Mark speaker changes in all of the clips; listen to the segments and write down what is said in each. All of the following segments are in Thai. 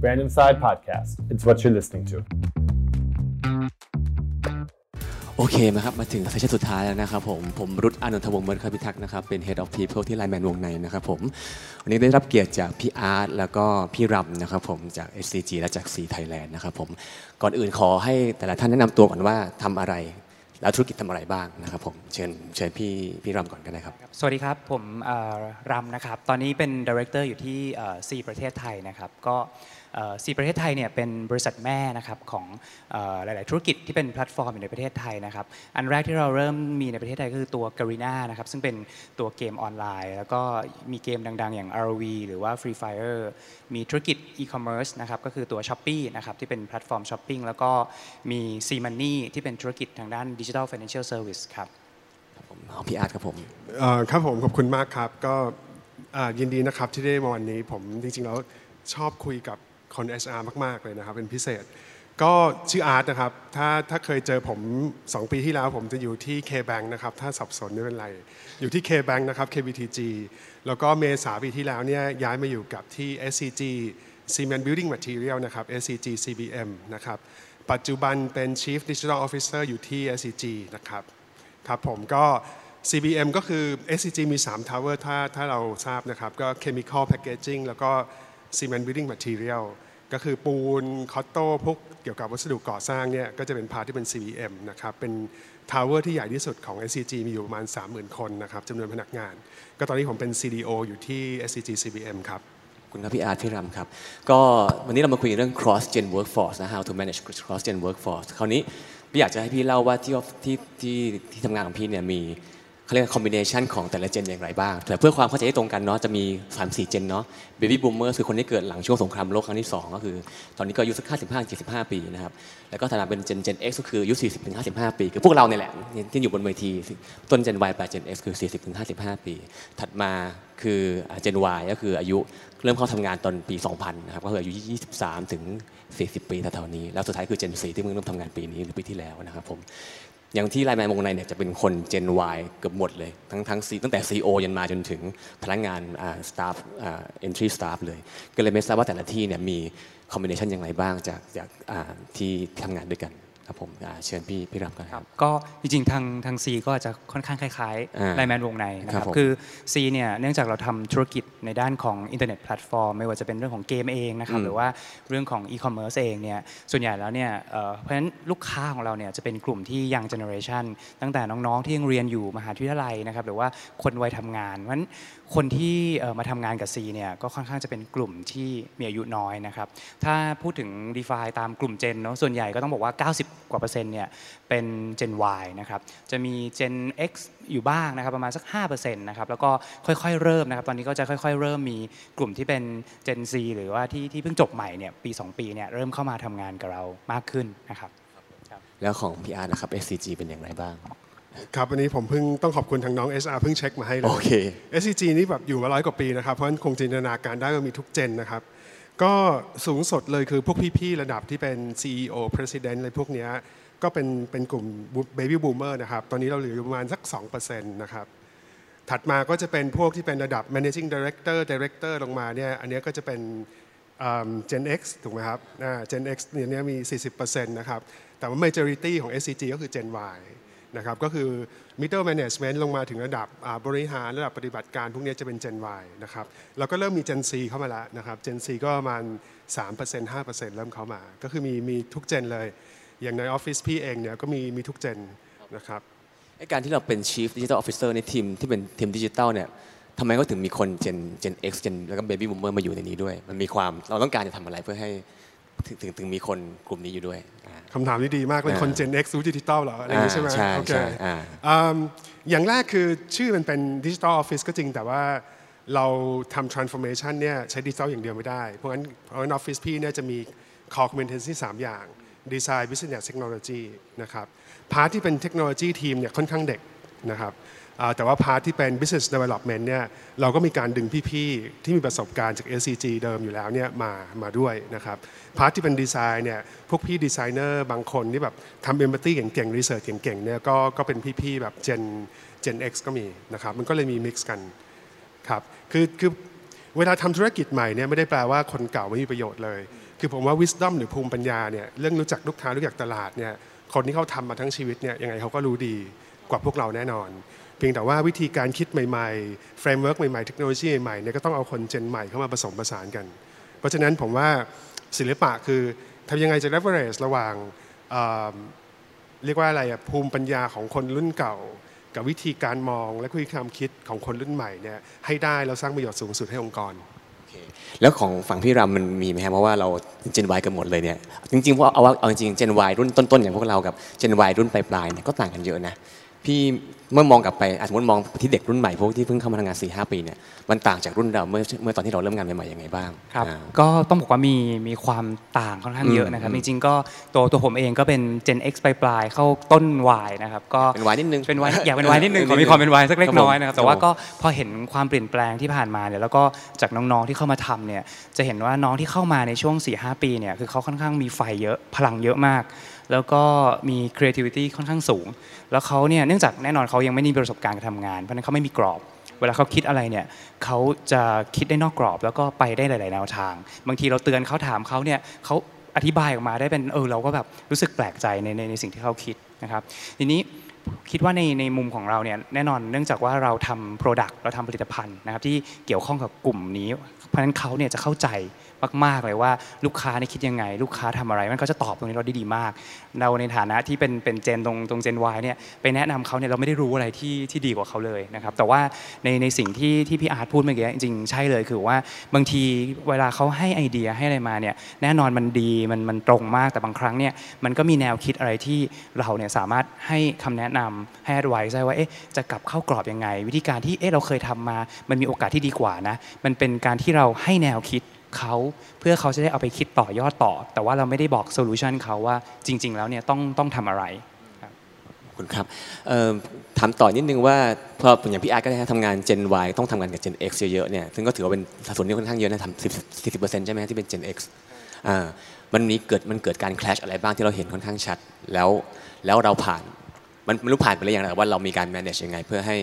Speaker 1: Random Side Podcast. It's what you're listening to.
Speaker 2: โอเคนะครับ มาถึง session สุดท้ายแล้วนะครับผม ผมรุตอานนทวงศ์เมิร์คพิทักษ์นะครับ เป็น Head of People ที่ LINE MAN Wongnai นะครับผม วันนี้ได้รับเกียรติจากพี่อาร์ตแล้วก็พี่รำนะครับผม จาก SCG และจาก Sea Thailand นะครับผม ก่อนอื่นขอให้แต่ละท่านแนะนำตัวก่อนว่าทำอะไร แล้วธุรกิจทำอะไรบ้างนะครับผมเชิญเชิญพี่พี่รำก่อนกันนะครับ
Speaker 3: สวัสดีครับ ผมรำนะครับ ตอนนี้เป็น director อยู่ที่ Sea ประเทศไทยนะครับ ก็ Sea ประเทศไทยเนี่ยเป็นบริษัทแม่นะครับของออหลาย ๆ ธุรกิจที่เป็นแพลตฟอร์มอยู่ในประเทศไทยนะครับอันแรกที่เราเริ่มมีในประเทศไทยก็คือตัว Garena นะครับซึ่งเป็นตัวเกมออนไลน์ แล้วก็มีเกมดัง ๆ อย่าง ROV หรือว่า Free Fire มีธุรกิจ e-commerce นะครับก็คือตัว Shopee นะครับที่เป็นแพลตฟอร์มช้อปปิ้งแล้วก็มี Sea Money ที่เป็นธุรกิจทางด้าน Digital Financial Service ครับ
Speaker 2: ผมเอาพี่อาร์ตครับผม
Speaker 4: ครับผมขอบคุณมากครับก็ยินดีนะครับที่ได้มาวันนี้ผมจริงๆแล้วชอบคุยกับ คน HR มาก ๆ เลยนะครับ เป็นพิเศษ ก็ชื่ออาร์ตนะครับ ถ้าถ้าเคยเจอผม 2 ปีที่แล้วผมจะอยู่ที่ K-Bank นะครับ ถ้าสับสนไม่เป็นไร อยู่ที่ K-Bank นะครับ KBTG แล้วก็เมษาปีที่แล้วเนี่ยย้ายมาอยู่กับที่ SCG Cement Building Material นะครับ SCG CBM นะครับ ปัจจุบันเป็น Chief Digital Officer อยู่ที่ SCG นะครับ ครับผมก็ CBM ก็คือ SCG มี 3 Tower ถ้าถ้าเราทราบนะครับ ก็ Chemical Packaging แล้วก็ Cement Building Material ก็คือปูนคอตโต้พวกเกี่ยวกับวัสดุก่อสร้างเนี่ยก็จะเป็นพาร์ทที่เป็น CBM นะครับเป็น Tower ที่ใหญ่ที่สุดของ SCG มีอยู่ประมาณ 30,000 คนนะครับจำนวนพนักงาน ก็ตอนนี้ผมเป็น CDO อยู่ที่ SCG CBM ครับ
Speaker 2: ขอบคุณครับพี่อาร์ตพี่รำครับ ก็วันนี้เรามาคุยเรื่อง cross gen workforce นะ how to manage cross gen workforce คราวนี้พี่อยากจะให้พี่เล่าว่าที่ที่ที่ที่ทำงานของพี่เนี่ยมี เขาเรียกคอมบิเนชันของแต่ละเจนอย่างไรบ้าง แต่เพื่อความเข้าใจให้ตรงกันเนาะจะมี 3 4 เจนเนาะ baby boomer คือคนที่เกิดหลังช่วงสงครามโลกครั้งที่ 2 ก็คือ ตอนนี้ก็อายุสัก55 75 ปีนะครับ แล้วก็ถัดมาเป็นเจน Gen X ก็คืออายุ40ถึง55 ปี คือพวกเราเนี่ยแหละที่อยู่บนเวที ต้น Gen Y 8 Gen X คือ 40ถึง55 ปี ถัดมาคือ Gen Y ก็คืออายุเริ่มเข้าทำงานตอนปี 2000 นะครับก็คืออายุ 23 ถึง 40 ปีแถวๆนี้ แล้วสุดท้ายคือ Gen 4ที่มึงเริ่มทำงานปีนี้หรือปีที่แล้วนะครับผม อย่างที่ไลน์แมนวงในเนี่ยจะเป็นคน Gen Y เกือบหมดเลยทั้งทั้งตั้งแต่ CEO ยันมาจนถึงพนักงานสตาฟ entry staff เลย ก็เลยไม่ทราบว่าแต่ละที่เนี่ยมีคอมบิเนชันอย่างไรบ้างจากจากอ่าที่ทำงานด้วยกัน ครับผมอ่าเชิญพี่พี่รับกันครับ
Speaker 3: ก็จริงๆทางทาง C ก็อาจจะค่อนข้างคล้าย
Speaker 2: อ่า
Speaker 3: ๆ LINE MAN Wongnai นะค
Speaker 2: ครั
Speaker 3: รั
Speaker 2: บผม
Speaker 3: คือ C เนี่ยเนื่องจากเราทำธุรกิจในด้านของอินเทอร์เน็ตแพลตฟอร์มไม่ว่าจะเป็นเรื่องของเกมเองนะครับ
Speaker 2: อืม
Speaker 3: หรือว่าเรื่องของอีคอมเมิร์ซเองเนี่ยส่วนใหญ่แล้วเนี่ยเอ่อเพราะฉะนั้นลูกค้าของเราเนี่ยจะเป็นกลุ่มที่ young generation ตั้งแต่น้องๆที่ยังเรียนอยู่มหาวิทยาลัยนะครับหรือว่าคนวัยทำงานเพราะฉะนั้น คนที่มาทำงานกับ C เนี่ยก็ค่อนข้างจะเป็นกลุ่มที่มีอายุน้อยนะครับถ้าพูดถึง d e f i ตามกลุ่มเจนเนาะส่วนใหญ่ก็ต้องบอกว่า 90 กว่าเปอร์เซ็นต์เนี่ยเป็น Gen Y นะครับจะมี Gen X อยู่บ้างนะครับประมาณสัก5%นะครับแล้วก็ค่อยๆเริ่มนะครับตอนนี้ก็จะค่อย ๆ เริ่มมีกลุ่มที่เป็น Gen Z หรือว่าที่ที่เพิ่งจบใหม่เนี่ยปี 2 ปีเนี่ยเริ่มเข้ามาทำงานกับเรามากขึ้นนะครับ
Speaker 2: แล้วของพี่อาร์นะครับ SCG เป็นอย่างไรบ้าง
Speaker 4: ครับวันนี้ผมเพิ่งต้องขอบคุณทางน้อง SR เพิ่งเช็คมาให้เลย
Speaker 2: โอเค
Speaker 4: SCG นี่แบบอยู่มาร้อยกว่าปีนะครับ เพราะฉะนั้นคงจินตนาการได้ว่ามีทุกเจนนะครับ ก็สูงสุดเลยคือพวกพี่ๆ ระดับที่เป็น CEO President อะไรพวกเนี้ยก็เป็นเป็นกลุ่ม Baby Boomer นะครับ ตอนนี้เราเหลืออยู่ประมาณสัก 2%นะครับ ถัดมาก็จะเป็นพวกที่เป็นระดับ managing director director ลงมาเนี่ยอันเนี้ยก็จะเป็นอ่า Gen X ถูกไหมครับอ่า Gen X เนี่ยเนี่ยมี 40%นะครับ แต่ว่า majority ของ SCG ก็คือ Gen Y นะครับก็คือ middle management ลงมาถึงระดับบริหารระดับปฏิบัติการพวกนี้จะเป็น Gen Y นะครับแล้วก็เริ่มมี Gen C เข้ามาแล้วนะครับ Gen C ก็ประมาณ 3% 5%เริ่มเข้ามา ก็คือมีมีทุกเจนเลย อย่างในออฟฟิศพี่เองเนี่ยก็มีมีทุกเจนนะครับ
Speaker 2: การที่เราเป็น Chief Digital Officer ในทีมที่เป็นทีมดิจิทัลเนี่ยทำไมก็ถึงมีคน Gen Gen X Gen แล้วก็ Baby Boomer มาอยู่ในนี้ด้วย มันมีความเราต้องการจะทำอะไรเพื่อให้ ถึงถึงถึงมีคนกลุ่มนี้อยู่ด้วยอ่า
Speaker 4: คำถามที่ดีมากเลยคน Gen X รู้ดิจิตอลเหรออะไรอย่างนี้ใช่ไหม
Speaker 2: อ่าใช่
Speaker 4: โอเค
Speaker 2: ใช่อ่า
Speaker 4: อืมอย่างแรกคือชื่อมันเป็นดิจิ t a ลออฟฟิศก็จริงแต่ว่าเราทำ transformation เนี่ยใช้ดิจิ t a ลอย่างเดียวไม่ได้ เพราะงั้นเพราะงั้นออฟฟิศพี่เนี่ยจะมี core competency สามอย่าง design business technology นะครับ part ที่เป็นเทคโนโลยีทีมเนี่ยค่อนข้างเด็กนะครับอ่า แต่ว่าพาร์ทที่เป็น business development เนี่ยเราก็มีการดึงพี่ๆ ที่มีประสบการณ์จาก SCG เดิมอยู่แล้วเนี่ยมามาด้วยนะครับ part ที่เป็นดีไซน์เนี่ยพวกพี่ดีไซเนอร์บางคนที่แบบทำ empathy เก่งๆ research เก่งๆเนี่ยก็ก็เป็นพี่ๆแบบ Gen Gen X ก็มีนะครับมันก็เลยมี mix กันครับคือคือเวลาทำธุรกิจใหม่เนี่ยไม่ได้แปลว่าคนเก่าไม่มีประโยชน์เลย คือผมว่า wisdom หรือภูมิปัญญาเนี่ยเรื่องรู้จักลูกค้ารู้จักตลาดเนี่ยคนที่เขาทำมาทั้งชีวิตเนี่ยยังไงเขาก็รู้ดีกว่าพวกเราแน่นอน เพียงแต่ว่าวิธีการคิดใหม่ๆ framework ใหม่ๆเทคโนโลยีใหม่ๆเนี่ยก็ต้องเอาคนเจนใหม่เข้ามาผสมผสานกัน เพราะฉะนั้นผมว่าศิลปะคือทำยังไงจะ leverage ระหว่างเเรียกว่าอะไรอะภูมิปัญญาของคนรุ่นเก่า กับวิธีการมองและวิธีความคิดของคนรุ่นใหม่เนี่ยให้ได้แล้วสร้างประโยชน์สูงสุดให้องค์กร
Speaker 2: โอเคแล้วของฝั่งพี่รำมันมีไหมครับเพราะว่าเราเจน Y กันหมดเลยเนี่ยจริงๆเพราะเอาว่าเอาจริงเจน Y รุ่นต้นๆอย่างพวกเรากับเจน Y รุ่นปลายๆเนี่ยก็ต่างกันเยอะนะ พี่เมื่อมองกลับไปอะสมมติมองที่เด็กรุ่นใหม่พวกที่เพิ่งเข้ามาทำงาน4ีหปีเนี่ยมันต่างจากรุ่นเราเมื่อเมื่อตอนที่เราเริ่มงานใหม่ๆยังไงบ้าง
Speaker 3: ครับ
Speaker 2: อ่า
Speaker 3: ก็ต้องบอกว่ามีมีความต่างค่อนข้างเยอะนะครับจริงๆก็ตัวตัวผมเองก็เป็น Gen X ปลายๆเข้าต้น Y นะครับก็
Speaker 2: เป็น Y นิดนึง
Speaker 3: เป็น Y อยากเป็น Y นิดนึงขอมีความเป็น Y สักเล็กน้อยนะครับแต่ว่าก็พอเห็นความเปลี่ยนแปลงที่ผ่านมาเนี่ยแล้วก็จากน้องๆที่เข้ามาทำเนี่ยจะเห็นว่าน้องที่เข้ามาในช่วง4-5ปีเนี่ยคือเขาค่อนข้างมีไฟเยอะพลังเยอะมาก แล้วก็มี creativity ค่อนข้างสูง แล้วเขาเนี่ยเนื่องจากแน่นอนเขายังไม่มีประสบการณ์การทำงาน เพราะนั้นเขาไม่มีกรอบ เวลาเขาคิดอะไรเนี่ยเขาจะคิดได้นอกกรอบ แล้วก็ไปได้หลาย ๆ แนวทาง บางทีเราเตือนเขาถามเขาเนี่ยเขาอธิบายออกมาได้เป็นเออเราก็แบบรู้สึกแปลกใจในในในสิ่งที่เขาคิดนะครับ ทีนี้ คิดว่าในในมุมของเราเนี่ยแน่นอนเนื่องจากว่าเราทำ Product เราทำผลิตภัณฑ์นะครับที่เกี่ยวข้องกับกลุ่มนี้ เพราะฉะนั้นเขาเนี่ยจะเข้าใจมากๆเลยว่าลูกค้าเนี่ยคิดยังไง ลูกค้าทำอะไรมันเขาจะตอบตรงนี้เราได้ดีมาก เราในฐานะที่เป็นเป็นเจนตรงตรงเจน Y เนี่ยไปแนะนำเขาเนี่ยเราไม่ได้รู้อะไรที่ที่ดีกว่าเขาเลยนะครับแต่ว่าในในสิ่งที่ที่พี่อาร์ตพูดเมื่อกี้จริงๆใช่เลยคือว่าบางทีเวลาเขาให้ไอเดียให้อะไรมาเนี่ยแน่นอนมันดีมันมันตรงมากแต่บางครั้งเนี่ยมันก็มีแนวคิดอะไรที่เราเนี่ยสามารถให้คำแนะนำให้ advice ได้ว่าเอ๊ะจะกลับเข้ากรอบยังไง วิธีการที่เอ๊ะเราเคยทำมา มันมีโอกาสที่ดีกว่านะ มันเป็นการที่เราให้แนวคิดเขาเพื่อเขาจะได้เอาไปคิดต่อยอดต่อ แต่ว่าเราไม่ได้บอกโซลูชันเขาว่าจริง ๆ แล้วเนี่ยต้องต้องทำอะไร
Speaker 2: คุณครับถามต่อนิดนึงว่าพออย่างพี่อาร์ก็ได้ทำงาน Gen Y ต้องทำงานกับ Gen X เยอะๆเนี่ยซึ่งก็ถือว่าเป็นสัดส่วนที่ค่อนข้างเยอะนะทำสิบสี่สิบเปอร์เซ็นต์ใช่ไหมที่เป็น Gen X มันมีเกิดมันเกิดการ clash อะไรบ้างที่เราเห็นค่อนข้างชัด แล้วแล้วเราผ่าน มันไม่รู้ผ่านไปหรือยังแต่ว่าเรามีการ manage ยังไง เพื่อให้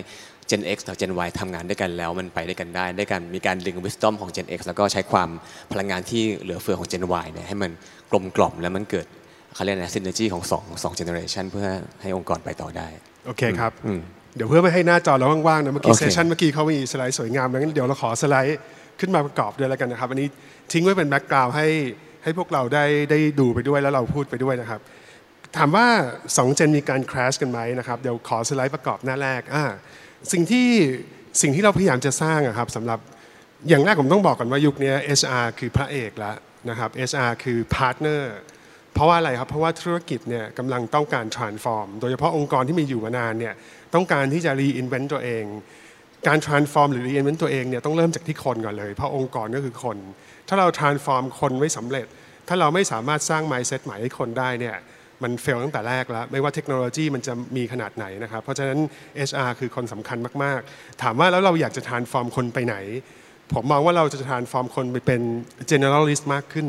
Speaker 2: Gen X กับ Gen Y ทำงานด้วยกันแล้วมันไปด้วยกันได้ได้การมีการดึง wisdom ของ Gen X แล้วก็ใช้ความพลังงานที่เหลือเฟือของ Gen Y เนี่ยให้มันกลมกล่อมแล้วมันเกิดเขาเรียกนะ synergy ของสองสอง generation เพื่อให้องค์กรไปต่อได้
Speaker 4: โอเคครับ
Speaker 2: อืม
Speaker 4: เดี๋ยวเพื่อไม่ให้หน้าจอเราว่างๆนะเมื่อกี้
Speaker 2: โอเค
Speaker 4: เซสชันเมื่อกี้เขามีสไลด์สวยงามดังนั้นเดี๋ยวเราขอสไลด์ขึ้นมาประกอบด้วยแล้วกันนะครับ อันนี้ทิ้งไว้เป็น background ให้ให้พวกเราได้ได้ดูไปด้วยแล้วเราพูดไปด้วยนะครับ ถามว่า2 Gen มีการ clash กันไหมนะครับเดี๋ยวขอสไลด์ประกอบหน้าแรกสิ่งที่สิ่งที่เราพยายามจะสร้างครับสำหรับอย่างแรกผมต้องบอกก่อนว่ายุคนี้ HR คือพระเอกแล้วนะครับ HR คือ partner เพราะว่าอะไรครับเพราะว่าธุรกิจเนี่ยกำลังต้องการ transform โดยเฉพาะองค์กรที่มีอยู่มานานเนี่ยต้องการที่จะ reinvent ตัวเอง การ transform หรือ reinvent ตัวเองเนี่ยต้องเริ่มจากที่คนก่อนเลย เพราะองค์กรก็คือคน ถ้าเรา transform คนไม่สำเร็จ ถ้าเราไม่สามารถสร้าง mindset ใหม่ให้คนได้เนี่ย มันเฟลตั้งแต่แรกแล้ว ไม่ว่าเทคโนโลยีมันจะมีขนาดไหนนะครับ เพราะฉะนั้น HR คือคนสำคัญมากๆ ถามว่าแล้วเราอยากจะ transform คนไปไหน ผมมองว่าเราจะ transform คนไปเป็น generalist มากขึ้น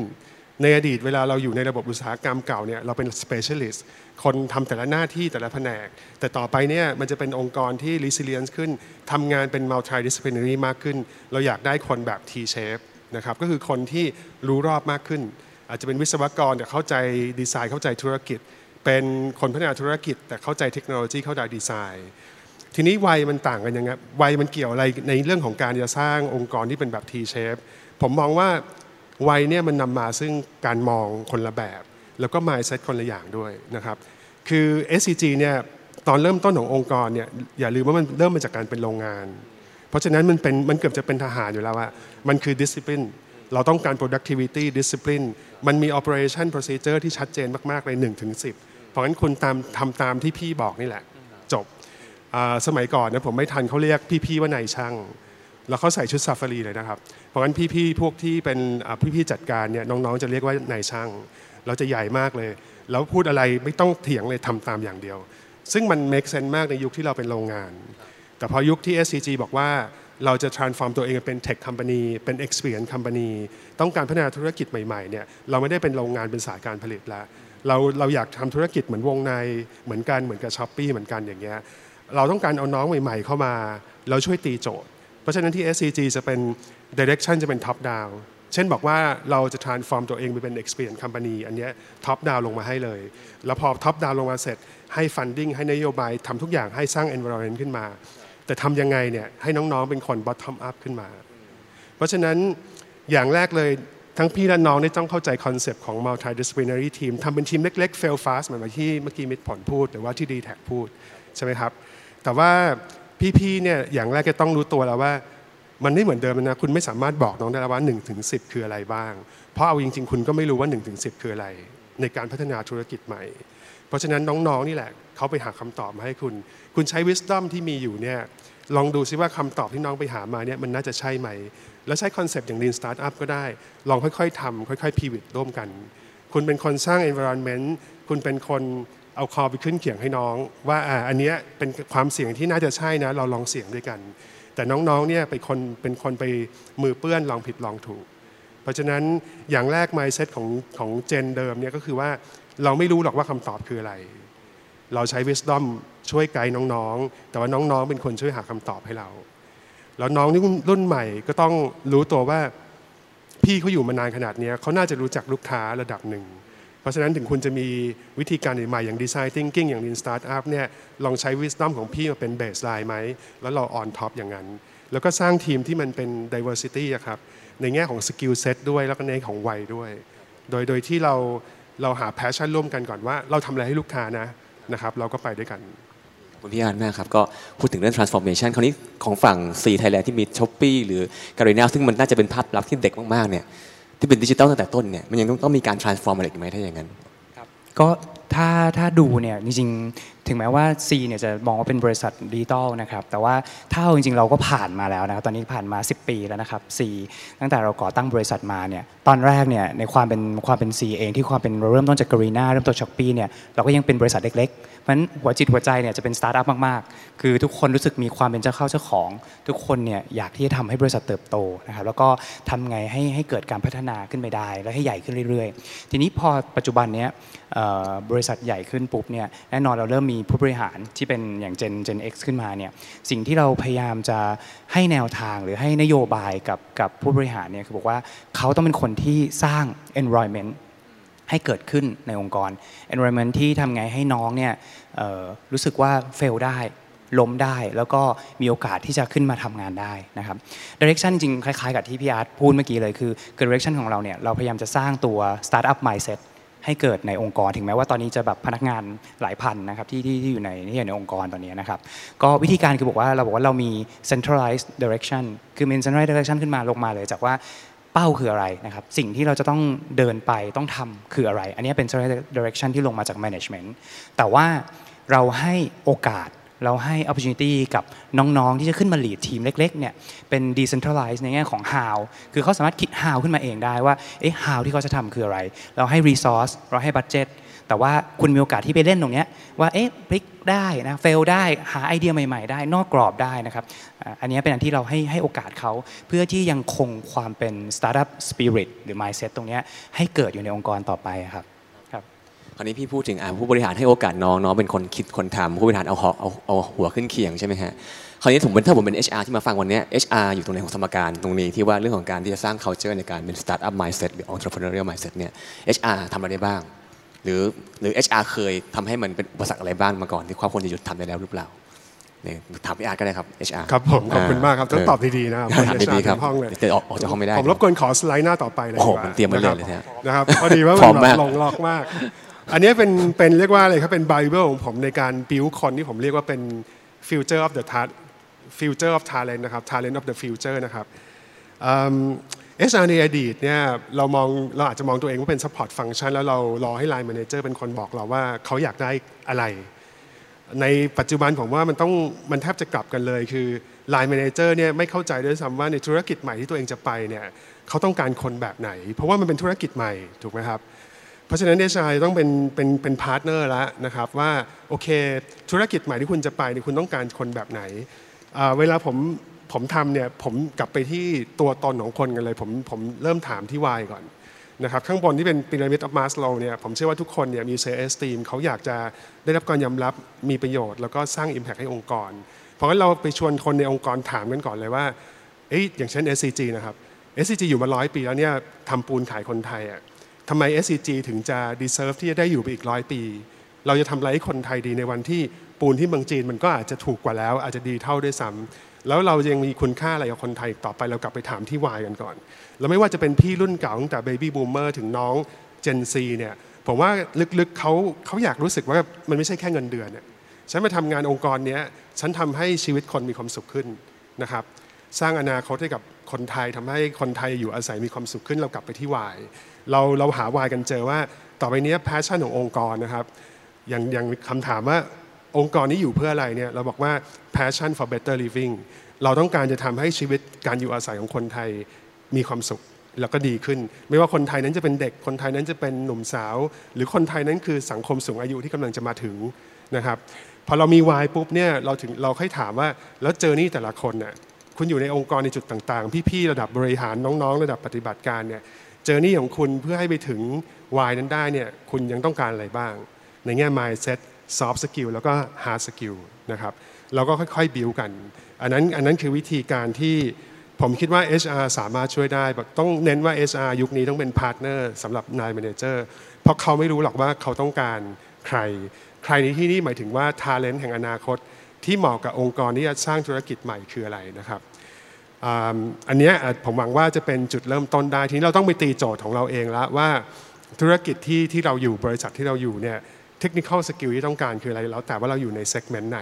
Speaker 4: ในอดีตเวลาเราอยู่ในระบบอุตสาหกรรมเก่าเนี่ยเราเป็น specialist คนทำแต่ละหน้าที่แต่ละแผนก แต่ต่อไปเนี่ยมันจะเป็นองค์กรที่ resilience ขึ้นทำงานเป็น multidisciplinary มากขึ้น เราอยากได้คนแบบ T shape นะครับก็คือคนที่รู้รอบมากขึ้น อาจจะเป็นวิศวกรแต่เข้าใจดีไซน์เข้าใจธุรกิจ เป็นคนพัฒนาธุรกิจ แต่เข้าใจเทคโนโลยีเข้าใจดีไซน์ ทีนี้วัยมันต่างกันยังไงวัยมันเกี่ยวอะไรในเรื่องของการจะสร้างองค์กรที่เป็นแบบ T shape ผมมองว่าวัยเนี่ยมันนำมาซึ่งการมองคนละแบบ แล้วก็ mindset คนละอย่างด้วยนะครับคือ SCG เนี่ยตอนเริ่มต้นขององค์กรเนี่ยอย่าลืมว่ามันเริ่มมาจากการเป็นโรงงาน เพราะฉะนั้นมันเป็นมันเกือบจะเป็นทหารอยู่แล้วอะมันคือ discipline เราต้องการ productivity discipline มันมี operation procedure ที่ชัดเจนมาก ๆ เลย1ถึง10 เพราะฉะนั้นคุณตามทำตามที่พี่บอกนี่แหละ จบสมัยก่อนนะผมไม่ทันเขาเรียกพี่ๆว่านายช่าง แล้วเขาใส่ชุดซาฟารีเลยนะครับ เพราะงั้นพี่ๆพวกที่เป็นพี่ๆจัดการเนี่ยน้องๆจะเรียกว่านายช่าง เราจะใหญ่มากเลย แล้วพูดอะไรไม่ต้องเถียงเลยทำตามอย่างเดียว ซึ่งมัน make sense มากในยุคที่เราเป็นโรงงาน แต่พอยุคที่ SCG บอกว่า เราจะ transform ตัวเองเป็น tech company เป็น experience company ต้องการพัฒนาธุรกิจใหม่ๆเนี่ยเราไม่ได้เป็นโรงงานเป็นสายการผลิตแล้วเราเราอยากทำธุรกิจเหมือนวงในเหมือนกันเหมือนกับช้อปปีเหมือนกันอย่างเงี้ยเราต้องการเอาน้องใหม่ๆเข้ามาแล้วช่วยตีโจทย์ เพราะฉะนั้นที่ SCG จะเป็น direction จะเป็น top down เช่นบอกว่าเราจะ transform ตัวเองไปเป็น experience company อันเนี้ย top down ลงมาให้เลย แล้วพอ top down ลงมาเสร็จให้ funding ให้นโยบายทำทุกอย่างให้สร้าง environment ขึ้นมา แต่ทำยังไงเนี่ยให้น้องๆเป็นคน bottom up ขึ้นมา เพราะฉะนั้นอย่างแรกเลยทั้งพี่และน้องได้ต้องเข้าใจ concept ของ multidisciplinary team ทำเป็นทีมเล็กๆ fail fast เหมือนที่เมื่อกี้มิตรผลพูด หรือว่าที่ d t แท็พูดใช่ไหมครับ แต่ว่าพี่ๆเนี่ยอย่างแรกก็ต้องรู้ตัวแล้วว่า มันไม่เหมือนเดิมนะ คุณไม่สามารถบอกน้องได้แล้วว่า1ถึง10คืออะไรบ้าง เพราะเอาจริงๆ คุณก็ไม่รู้ว่า1ถึง10คืออะไร ในการพัฒนาธุรกิจใหม่ เพราะฉะนั้นน้องๆนี่แหละเขาไปหาคำตอบมาให้คุณ คุณใช้ wisdom ที่มีอยู่เนี่ยลองดูซิว่าคำตอบที่น้องไปหามาเนี่ยมันน่าจะใช่ไหม แล้วใช้ concept อย่าง Lean Startup ก็ได้ ลองค่อยๆทำค่อยๆ pivot ร่วมกัน คุณเป็นคนสร้าง environment คุณเป็นคนเอาคอไปขึ้นเขียงให้น้อง ว่าอ่าอันเนี้ยเป็นความเสี่ยงที่น่าจะใช่นะ เราลองเสี่ยงด้วยกัน แต่น้องๆเนี่ยเป็นคนเป็นคนไปมือเปื้อนลองผิดลองถูก เพราะฉะนั้นอย่างแรก mindset ของของเจนเดิมเนี่ยก็คือว่า เราไม่รู้หรอกว่าคำตอบคืออะไร เราใช้ wisdom ช่วยไกด์น้องๆ แต่ว่าน้องๆ เป็นคนช่วยหาคำตอบให้เรา แล้วน้องนี่รุ่นใหม่ก็ต้องรู้ตัวว่าพี่เขาอยู่มานานขนาดนี้เขาน่าจะรู้จักลูกค้าระดับหนึ่ง เพราะฉะนั้นถึงคุณจะมีวิธีการใหม่ๆอย่าง design thinking อย่าง lean startup เนี่ยลองใช้ wisdom ของพี่มาเป็น baseline ไหมแล้วเรา on top อย่างนั้น แล้วก็สร้างทีมที่มันเป็น diversity ครับในแง่ของ skill set ด้วยแล้วก็ในแง่ของวัยด้วย โดยโดยที่เรา เราหา passion ร่วมกันก่อนว่า เราทำอะไรให้ลูกค้านะนะครับ เราก็ไปด้วยกัน
Speaker 2: ขอบคุณพี่อาร์ตมากครับ ก็พูดถึงเรื่อง transformation คราวนี้ของฝั่ง Sea Thailand ที่มี s h o p e e หรือ g a r i n a ซึ่งมันน่าจะเป็นภาพลักษณ์ที่เด็กมากๆเนี่ยที่เป็นดิจิตอลตั้งแต่ต้นเนี่ยมันยังต้องต้องมีการ transform อะไรอีกไหมถ้าอย่างนั้น
Speaker 3: ก็ ถ้าถ้าดูเนี่ยจริงๆ ถึงแม้ว่า C เนี่ยจะมองว่าเป็นบริษัทดิจิตอลนะครับแต่ว่าถ้าจริงๆเราก็ผ่านมาแล้วนะครับตอนนี้ผ่านมา 10 ปีแล้วนะครับ Sea ตั้งแต่เราก่อตั้งบริษัทมาเนี่ยตอนแรกเนี่ยในความเป็นความเป็น C เองที่ความเป็นเราเริ่มต้นจาก Garena เริ่มต้นจากปีเนี่ยเราก็ยังเป็นบริษัทเล็กๆเพราะฉะนั้นหัวจิตหัวใจเนี่ยจะเป็นสตาร์ทอัพมากๆ คือทุกคนรู้สึกมีความเป็นเจ้าเข้าเจ้าของ ทุกคนเนี่ยอยากที่จะทำให้บริษัทเติบโตนะครับแล้วก็ทำไงให้ให้เกิดการพัฒนาขึ้นไปได้ แล้วให้ใหญ่ขึ้นเรื่อยๆ ทีนี้พอปัจจุบันเนี้ยบริษัทใหญ่ขึ้นปุ๊บเนี่ยแน่นอนเราเริ่มมีผู้บริหารที่เป็นอย่าง Gen Gen X ขึ้นมาเนี่ยสิ่งที่เราพยายามจะให้แนวทางหรือให้นโยบายกับกับผู้บริหารเนี่ยคือบอกว่าเขาต้องเป็นคนที่สร้าง environment ให้เกิดขึ้นในองค์กร environment ที่ทำไงให้น้องเนี่ยรู้สึกว่า fail ได้ล้มได้แล้วก็มีโอกาสที่จะขึ้นมาทำงานได้นะครับ direction จริงๆคล้ายๆ กับที่พี่อาร์ตพูดเมื่อกี้เลยคือ direction ของเราเนี่ยเราพยายามจะสร้างตัว startup mindset ให้เกิดในองค์กรถึงแม้ว่าตอนนี้จะแบบพนักงานหลายพันนะครับที่ที่ที่อยู่ในที่อยู่ในองค์กรตอนนี้นะครับก็วิธีการคือบอกว่าเราบอกว่าเรามี centralized direction คือมี centralized direction ขึ้นมาลงมาเลยจากว่าเป้าคืออะไรนะครับสิ่งที่เราจะต้องเดินไปต้องทำคืออะไร อันนี้เป็น centralize direction ที่ลงมาจาก management แต่ว่าเราให้โอกาส เราให้ opportunity กับน้องๆ ที่จะขึ้นมา lead ทีมเล็กๆเนี่ยเป็น decentralized ในแง่ของ how คือเขาสามารถคิด how ขึ้นมาเองได้ว่าเอ๊ะ how ที่เขาจะทำคืออะไร เราให้ resource เราให้ budget แต่ว่าคุณมีโอกาสที่ไปเล่นตรงเนี้ยว่าเอ๊ะพลิกได้นะ fail ได้หาไอเดียใหม่ ๆ ได้นอกกรอบได้นะครับอันนี้เป็นอันที่เราให้ให้โอกาสเขาเพื่อที่ยังคงความเป็น startup spirit หรือ mindset ตรงเนี้ยให้เกิดอยู่ในองค์กรต่อไปครับ ครับ
Speaker 2: คราวนี้พี่พูดถึงอ่าผู้บริหารให้โอกาสน้องน้องเป็นคนคิดคนทำผู้บริหารเอาหอกเอาเอาหัวขึ้นเคียงใช่ไหมฮะคราวนี้ผมเป็นถ้าผมเป็น HR ที่มาฟังวันเนี้ย HR อยู่ตรงไหนของสมการตรงนี้ที่ว่าเรื่องของการที่จะสร้าง culture ในการเป็น startup mindset หรือ entrepreneurial mindset เนี่ย HR ทำอะไรได้บ้าง หรือหรือ HR เคยทำให้มันเป็นอุปสรรคอะไรบ้างมาก่อนที่ความควรจะหยุดทำได้แล้วหรือเปล่าเนี่ยถามพี่อาร์ตก็ได้ครับ HR
Speaker 4: ครับผมขอบคุณมากครับต้องตอบดีๆนะครับ
Speaker 2: ถามดีๆครับ
Speaker 4: เห้องเลย
Speaker 2: จะออกออกจากห้องไม่ได้
Speaker 4: ผมรบกวนขอสไลด์หน้าต่อไปเลย
Speaker 2: โอ้โห
Speaker 4: ดีกว่า
Speaker 2: ผมเตรียมไว้เลย
Speaker 4: นะ
Speaker 2: เลย
Speaker 4: ครับ
Speaker 2: เนี่ย
Speaker 4: นะครับพอดีว่า
Speaker 2: พร้
Speaker 4: มั
Speaker 2: อนม
Speaker 4: แบ
Speaker 2: มาก
Speaker 4: บลงล็อกมาก อันนี้เป็นเป็นเรียกว่าอะไรครับเป็นไบเบิลของผมในการบิวคนที่ผมเรียกว่าเป็น future of the ta- future of talent นะครับ talent of the future นะครับHR ในอดีตเนี่ยเรามองเราอาจจะมองตัวเองว่าเป็น support function แล้วเรารอให้ line manager เป็นคนบอกเราว่าเขาอยากได้อะไร ในปัจจุบันผมว่ามันต้องมันแทบจะกลับกันเลย คือ Line Manager เนี่ยไม่เข้าใจด้วยซ้ำว่าในธุรกิจใหม่ที่ตัวเองจะไปเนี่ยเขาต้องการคนแบบไหน เพราะว่ามันเป็นธุรกิจใหม่ถูกไหมครับ เพราะฉะนั้น HR ต้องเป็นเป็นเป็น partner แล้วนะครับว่าโอเค ธุรกิจใหม่ที่คุณจะไปเนี่ยคุณต้องการคนแบบไหน เวลาผมผมทำเนี่ยผมกลับไปที่ตัวตนของคนกันเลย ผมผมเริ่มถามที่ why ก่อนนะครับข้างบนที่เป็น pyramid of Maslow เนี่ยผมเชื่อว่าทุกคนเนี่ยมี self-esteem เขาอยากจะได้รับการยอมรับมีประโยชน์แล้วก็สร้าง Impact ให้องค์กร เพราะงั้นเราไปชวนคนในองค์กรถามกันก่อนเลยว่าเอ้ยอย่างเช่น SCG นะครับ SCG อยู่มาร้อยปีแล้วเนี่ยทำปูนขายคนไทยอะ ทำไม SCG ถึงจะ deserve ที่จะได้อยู่ไปอีกร้อยปี เราจะทำอะไรให้คนไทยดีในวันที่ปูนที่เมืองจีนมันก็อาจจะถูกกว่าแล้ว อาจจะดีเท่าด้วยซ้ำแล้วเรายังมีคุณค่าอะไรกับคนไทยต่อไปเรากลับไปถามที่วายกันก่อน แล้วไม่ว่าจะเป็นพี่รุ่นเก่าตั้งแต่เบบี้บูมเมอร์ถึงน้องเจนซีเนี่ยผมว่าลึกๆเขาเขาอยากรู้สึกว่ามันไม่ใช่แค่เงินเดือนเนี่ยฉันมาทำงานองค์กรเนี้ยฉันทำให้ชีวิตคนมีความสุขขึ้นนะครับสร้างอนาคตให้กับคนไทยทำให้คนไทยอยู่อาศัยมีความสุขขึ้นเรากลับไปที่วาย เราเราหาวายกันเจอว่าต่อไปนี้แพชชั่นขององค์กรนะครับอย่างอย่างคำถามว่าองค์กรนี้อยู่เพื่ออะไรเนี่ยเราบอกว่า passion for better living เราต้องการจะทำให้ชีวิตการอยู่อาศัยของคนไทยมีความสุขแล้วก็ดีขึ้น ไม่ว่าคนไทยนั้นจะเป็นเด็ก คนไทยนั้นจะเป็นหนุ่มสาว หรือคนไทยนั้นคือสังคมสูงอายุที่กำลังจะมาถึงนะครับพอเรามีวายปุ๊บเนี่ยเราถึงเราค่อยถามว่าแล้วเจอนี่แต่ละคนน่ะคุณอยู่ในองค์กรในจุดต่างๆ พี่ๆระดับบริหารน้องๆ ระดับปฏิบัติการเนี่ย เจอนี่ของคุณเพื่อให้ไปถึง why นั้นได้เนี่ยคุณยังต้องการอะไรบ้าง ในแง่ mindset soft skill แล้วก็ hard skill นะครับเราก็ค่อยๆ build กัน อันนั้นอันนั้นคือวิธีการที่ผมคิดว่า HR สามารถช่วยได้แบบต้องเน้นว่า HR ยุคนี้ต้องเป็น partner สำหรับนาย manager เพราะเขาไม่รู้หรอกว่าเขาต้องการใคร ใครในที่นี้หมายถึงว่า talent แห่งอนาคต ที่เหมาะกับองค์กรที่จะสร้างธุรกิจใหม่คืออะไรนะครับ อันนี้ผมหวังว่าจะเป็นจุดเริ่มต้นได้ทีนี้เราต้องไปตีโจทย์ของเราเองแล้วว่าธุรกิจที่ที่เราอยู่บริษัทที่เราอยู่เนี่ย technical skill ที่ต้องการคืออะไรแล้วแต่ว่าเราอยู่ใน segment ไหน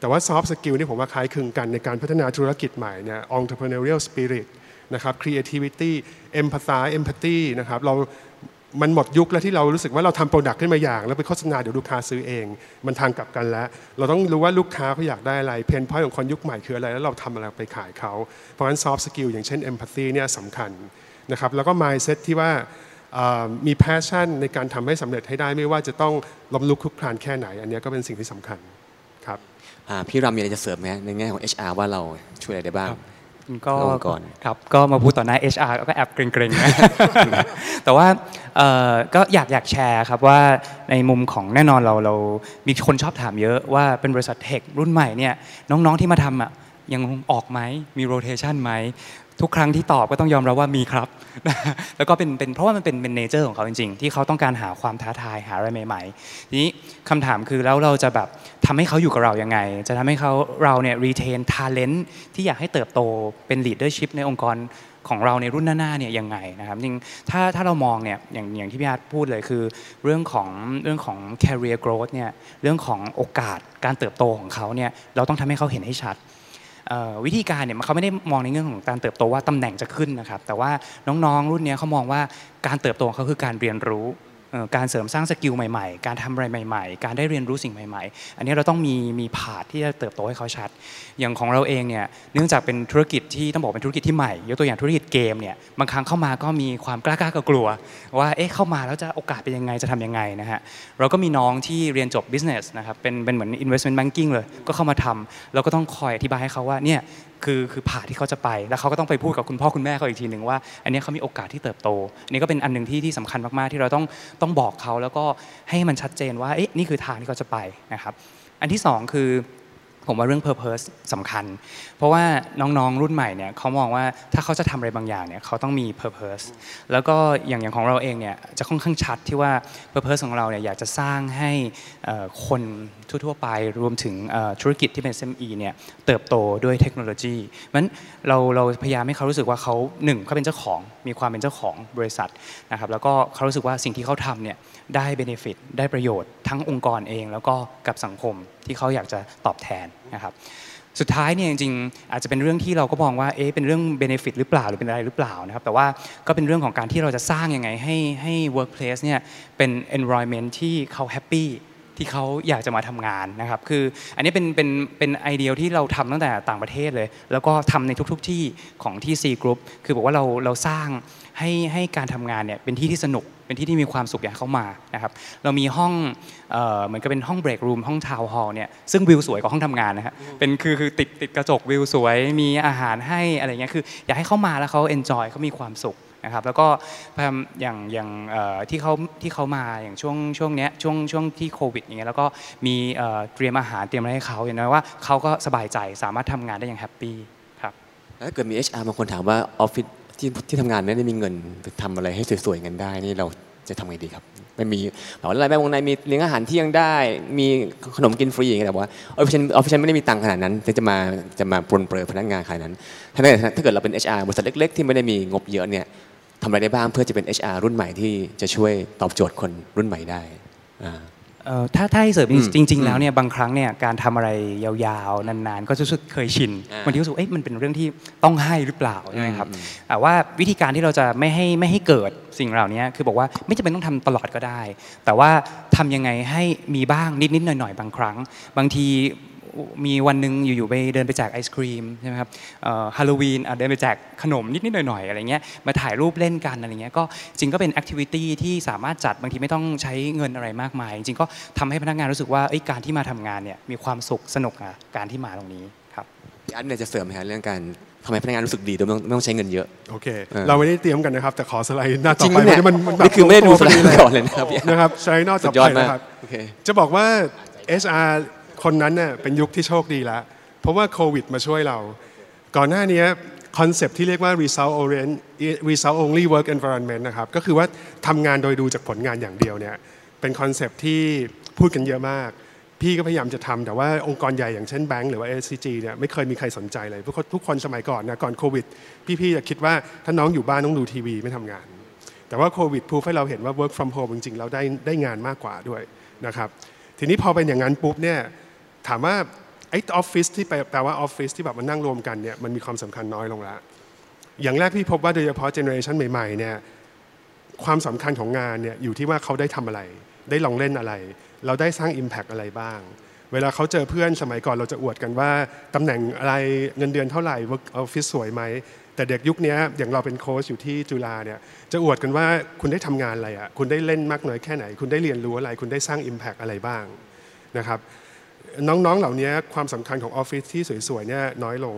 Speaker 4: แต่ว่า soft skill นี่ผมว่าคล้ายคลึงกันในการพัฒนาธุรกิจใหม่เนี่ย entrepreneurial spirit นะครับ creativity empathy empathy นะครับเรา มันหมดยุคแล้วที่เรารู้สึกว่าเราทำ product ขึ้นมาอย่าง แล้วไปโฆษณาเดี๋ยวลูกค้าซื้อเอง มันทางกลับกันแล้ว เราต้องรู้ว่าลูกค้าเขาอยากได้อะไร pain point ของคนยุคใหม่คืออะไร แล้วเราทำอะไรไปขายเขาเพราะฉะนั้น soft skill อย่างเช่น empathy เนี่ยสำคัญนะครับแล้วก็ mindset ที่ว่าเอ่อมี passion ในการทำให้สำเร็จให้ได้ไม่ว่าจะต้องล้มลุกคลุกคลานแค่ไหน อันเนี้ยก็เป็นสิ่งที่สำคัญครับ
Speaker 2: อ่าพี่รำมีอะไรจะเสริมไหมในแง่ของ HR ว่าเราช่วยอะไรได้บ้าง
Speaker 3: ก็
Speaker 2: องค์กร
Speaker 3: ครับก็มาพูดต่อหน้า HR ก็แอบเกรงๆนะแต่ว่าเอ่อก็อยากอยากแชร์ครับว่าในมุมของแน่นอนเราเรามีคนชอบถามเยอะว่าเป็นบริษัท tech รุ่นใหม่เนี่ยน้องๆที่มาทำอะ ยังออกไหมมีโรเ t ชันไหมทุกครั้งที่ตอบก็ต้องยอมรับว่ามีครับ แล้วก็เป็นเป็นเพราะว่ามันเป็นเป็น nature ของเขาจริงๆ ที่เขาต้องการหาความท้าทายหาอะไรใหม่ๆ ทีนี้คำถามคือแล้วเราจะแบบทำให้เขาอยู่กับเรายังไง จะทำให้เขาเราเนี่ย retain talent ที่อยากให้เติบโตเป็น leadership ในองค์กรของเราในรุ่นหน้าๆเนี่ยยังไงนะครับจริงถ้าถ้าเรามองเนี่ยอย่างอย่างที่พี่อาร์ตพูดเลยคือ เรื่องของเรื่องของ career growth เนี่ยเรื่องของโอกาสการเติบโตของเขาเนี่ยเราต้องทำให้เขาเห็นให้ชัด วิธีการเนี่ยมันเขาไม่ได้มองในเรื่องของการเติบโตว่าตำแหน่งจะขึ้นนะครับ แต่ว่าน้องๆรุ่นเนี้ยเขามองว่าการเติบโตของเขาคือการเรียนรู้ การเสริมสร้าง skill ใหม่ๆ การทำอะไรใหม่ ๆ การได้เรียนรู้สิ่งใหม่ ๆ อันนี้เราต้องมีมี path ที่จะเติบโตให้เขาชัด อย่างของเราเองเนี่ยเนื่องจากเป็นธุรกิจที่ต้องบอกเป็นธุรกิจที่ใหม่ ยกตัวอย่างธุรกิจเกมเนี่ยบางครั้งเข้ามาก็มีความกล้าๆกลัว ว่าเอ๊ะเข้ามาแล้วจะโอกาสเป็นยังไงจะทำยังไงนะฮะเราก็มีน้องที่เรียนจบ business นะครับเป็นเป็นเหมือน investment banking เลยก็เข้ามาทำเราก็ต้องคอยอธิบายให้เขาว่าเนี่ยคือคือผ่าที่เขาจะไป แล้วเขาก็ต้องไปพูดกับคุณพ่อคุณแม่เขาอีกทีหนึ่งว่า อันนี้เขามีโอกาสที่เติบโต อันนี้ก็เป็นอันหนึ่งที่ที่สำคัญมากๆที่เราต้องตองบอกเขาแล้วก็ให้มันชัดเจนว่าเอ๊ะนี่คือทางที่เขาจะไปนะครับ อันที่สองคือ ผมว่าเรื่อง purpose สำคัญ เพราะว่าน้องๆรุ่นใหม่เนี่ยเขามองว่าถ้าเขาจะทำอะไรบางอย่างเนี่ยเขาต้องมี purpose แล้วก็อย่างอย่างของเราเองเนี่ยจะค่อนข้างชัดที่ว่า purpose ของเราเนี่ยอยากจะสร้างให้คนทั่วๆไปรวมถึงธุรกิจที่เป็น SME เนี่ยเติบโตด้วยเทคโนโลยีเพราะฉะนั้นเราเราพยายามให้เขารู้สึกว่าเขาหนึ่งเขาเป็นเจ้าของมีความเป็นเจ้าของบริษัทนะครับแล้วก็เขารู้สึกว่าสิ่งที่เขาทำเนี่ย ได้ benefit ได้ประโยชน์ทั้งองค์กรเอง แล้วก็กับสังคมที่เขาอยากจะตอบแทนนะครับสุดท้ายเนี่ยจริงๆอาจจะเป็นเรื่องที่เราก็มองว่าเอ๊ะเป็นเรื่อง benefit หรือเปล่าหรือเป็นอะไรหรือเปล่านะครับแต่ว่าก็เป็นเรื่องของการที่เราจะสร้างยังไงให้ให้ workplace เนี่ยเป็น environment ที่เขา happy ที่เขาอยากจะมาทำงานนะครับคืออันนี้เป็นเป็นเป็นไอเดียที่เราทำตั้งแต่ต่างประเทศเลย แล้วก็ทำในทุก ๆที่ของที่ C Group คือบอกว่าเราเราสร้างให้ให้การทำงานเนี่ยเป็นที่ที่สนุก เป็นที่ที่มีความสุขอยากเข้ามานะครับเรามีห้องเหมือนกับเป็นห้อง break room ห้อง town hall เนี่ยซึ่งวิวสวยกว่าห้องทำงานนะฮะเป็นคือคือติดติดกระจกวิวสวยมีอาหารให้อะไรเงี้ยคืออยากให้เข้ามาแล้วเขา enjoy เขามีความสุขนะครับแล้วก็พอย่างอย่างที่เขาที่เขามาอย่างช่วงช่วงเนี้ยช่วงช่วงที่โควิดอย่างเงี้ยแล้วก็มีเตรียมอาหารเตรียมอะไรให้เขาอย่างน้อยว่าเขาก็สบายใจสามารถทำงานได้อย่าง happy ครับ
Speaker 2: แล้วถ้าเกิดมี HR บางคนถามว่าออฟฟิศ ที่ที่ทำงานไม่ได้มีเงินไปทำอะไรให้สวยๆกันได้นี่เราจะทำไงดีครับไม่มีแบบว่าอะไรแม่วงในมีเลี้ยงอาหารเที่ยงได้ มีขนมกินฟรีอย่างเงี้ยแต่ว่าออฟฟิศออฟฟิศไม่ได้มีตังค์ขนาดนั้นจะมาจะมาปรนเปรอพนักงานขนาดนั้นถ้าเกิดถ้าเกิดเราเป็น HR บริษัทเล็ก ๆ ที่ไม่ได้มีงบเยอะเนี่ยทำอะไรได้บ้างเพื่อจะเป็น HR รุ่นใหม่ที่จะช่วยตอบโจทย์คนรุ่นใหม่ได้อ่า
Speaker 3: ถ้าถ้าให้เสริม
Speaker 2: อืม
Speaker 3: จริง ๆ แล้วเนี่ยบางครั้งเนี่ยการทำอะไรยาวๆนานๆ ก็จะรู้สึกเคยชิน
Speaker 2: อ่า
Speaker 3: บางทีก็รู้สึกเอ๊ะมันเป็นเรื่องที่ต้องให้หรือเปล่าใช่ไหมครับ
Speaker 2: อืม
Speaker 3: แต่ว่าวิธีการที่เราจะไม่ให้ไม่ให้เกิดสิ่งเหล่านี้คือบอกว่าไม่จำเป็นต้องทำตลอดก็ได้ แต่ว่าทำยังไงให้มีบ้างนิดๆหน่อยๆ บางครั้ง บางที มีวันหนึ่งอยู่ๆไปเดินไปแจกไอศครีมใช่ไหมครับฮาโลวีนเดินไปแจกขนมนิดๆหน่อยๆอะไรเงี้ยมาถ่ายรูปเล่นกันอะไรเงี้ยก็จริงก็เป็นแอคทิวิตี้ที่สามารถจัดบางทีไม่ต้องใช้เงินอะไรมากมาย จริงๆก็ทำให้พนักงานรู้สึกว่าเอ้ยการที่มาทำงานเนี่ยมีความสุขสนุกอะการที่มาตรงนี้ครับ
Speaker 2: พี่อันเนี่ยจะเสริมไหมฮะเรื่องการทำให้พนักงานรู้สึกดีโดยไม่ต้องไม่ต้องใช้เงินเยอะ
Speaker 4: โอเค
Speaker 2: เออ
Speaker 4: เราไม่ได้เตรียมกันนะครับ แต่ขอสไลด์หน้าต่
Speaker 2: จ
Speaker 4: อ
Speaker 2: ริง
Speaker 4: ไป
Speaker 2: ปะเนี่ย
Speaker 4: มันมันแบบ
Speaker 2: นี่คือไม่ได้ดูสไลด์
Speaker 4: โฟล์พอ
Speaker 2: ก่อนเลยนะครับพี่
Speaker 4: นะครับสไลด์หน้า
Speaker 2: สุ
Speaker 4: ต่อ
Speaker 2: ดยอ
Speaker 4: ไป
Speaker 2: ดมาก
Speaker 4: นะครับ
Speaker 2: โอเค
Speaker 4: จะบอกว่า HR คนนั้นเนี่ยเป็นยุคที่โชคดีแล้ว เพราะว่าโควิดมาช่วยเรา ก่อนหน้านี้คอนเซปที่เรียกว่า result orient result only work environment นะครับก็คือว่าทำงานโดยดูจากผลงานอย่างเดียวเนี่ยเป็นคอนเซปที่พูดกันเยอะมาก พี่ก็พยายามจะทำแต่ว่าองค์กรใหญ่อย่างเช่นแบงก์หรือว่า SCG เนี่ยไม่เคยมีใครสนใจเลยทุกคนทุกคนสมัยก่อนนะก่อนโควิด พี่ๆจะคิดว่าถ้าน้องอยู่บ้านต้องดูทีวีไม่ทำงาน แต่ว่าโควิดพิสูจน์ให้เราเห็นว่า work from home จริงๆเราได้ได้งานมากกว่าด้วยนะครับทีนี้พอเป็นอย่างนั้นปุ๊บเนี่ย ถามว่าไอ้ออฟฟิศที่แปลว่าออฟฟิศที่แบบมันนั่งรวมกันเนี่ยมันมีความสำคัญน้อยลงแล้วอย่างแรกพี่พบว่าโดยเฉพาะ generation ใหม่ๆเนี่ยความสำคัญของงานเนี่ยอยู่ที่ว่าเขาได้ทำอะไร ได้ลองเล่นอะไร เราได้สร้าง Impact อะไรบ้าง เวลาเขาเจอเพื่อนสมัยก่อนเราจะอวดกันว่าตำแหน่งอะไรเงินเดือนเท่าไหร่ออฟฟิศสวยไหมแต่เด็กยุคนี้อย่างเราเป็นโค้ชอยู่ที่จุฬาเนี่ยจะอวดกันว่าคุณได้ทำงานอะไรอะคุณได้เล่นมากน้อยแค่ไหน คุณได้เรียนรู้อะไร คุณได้สร้าง Impact อะไรบ้างนะครับ น้องๆ เหล่านี้ความสำคัญของออฟฟิศที่สวยๆเนี่ยน้อยลง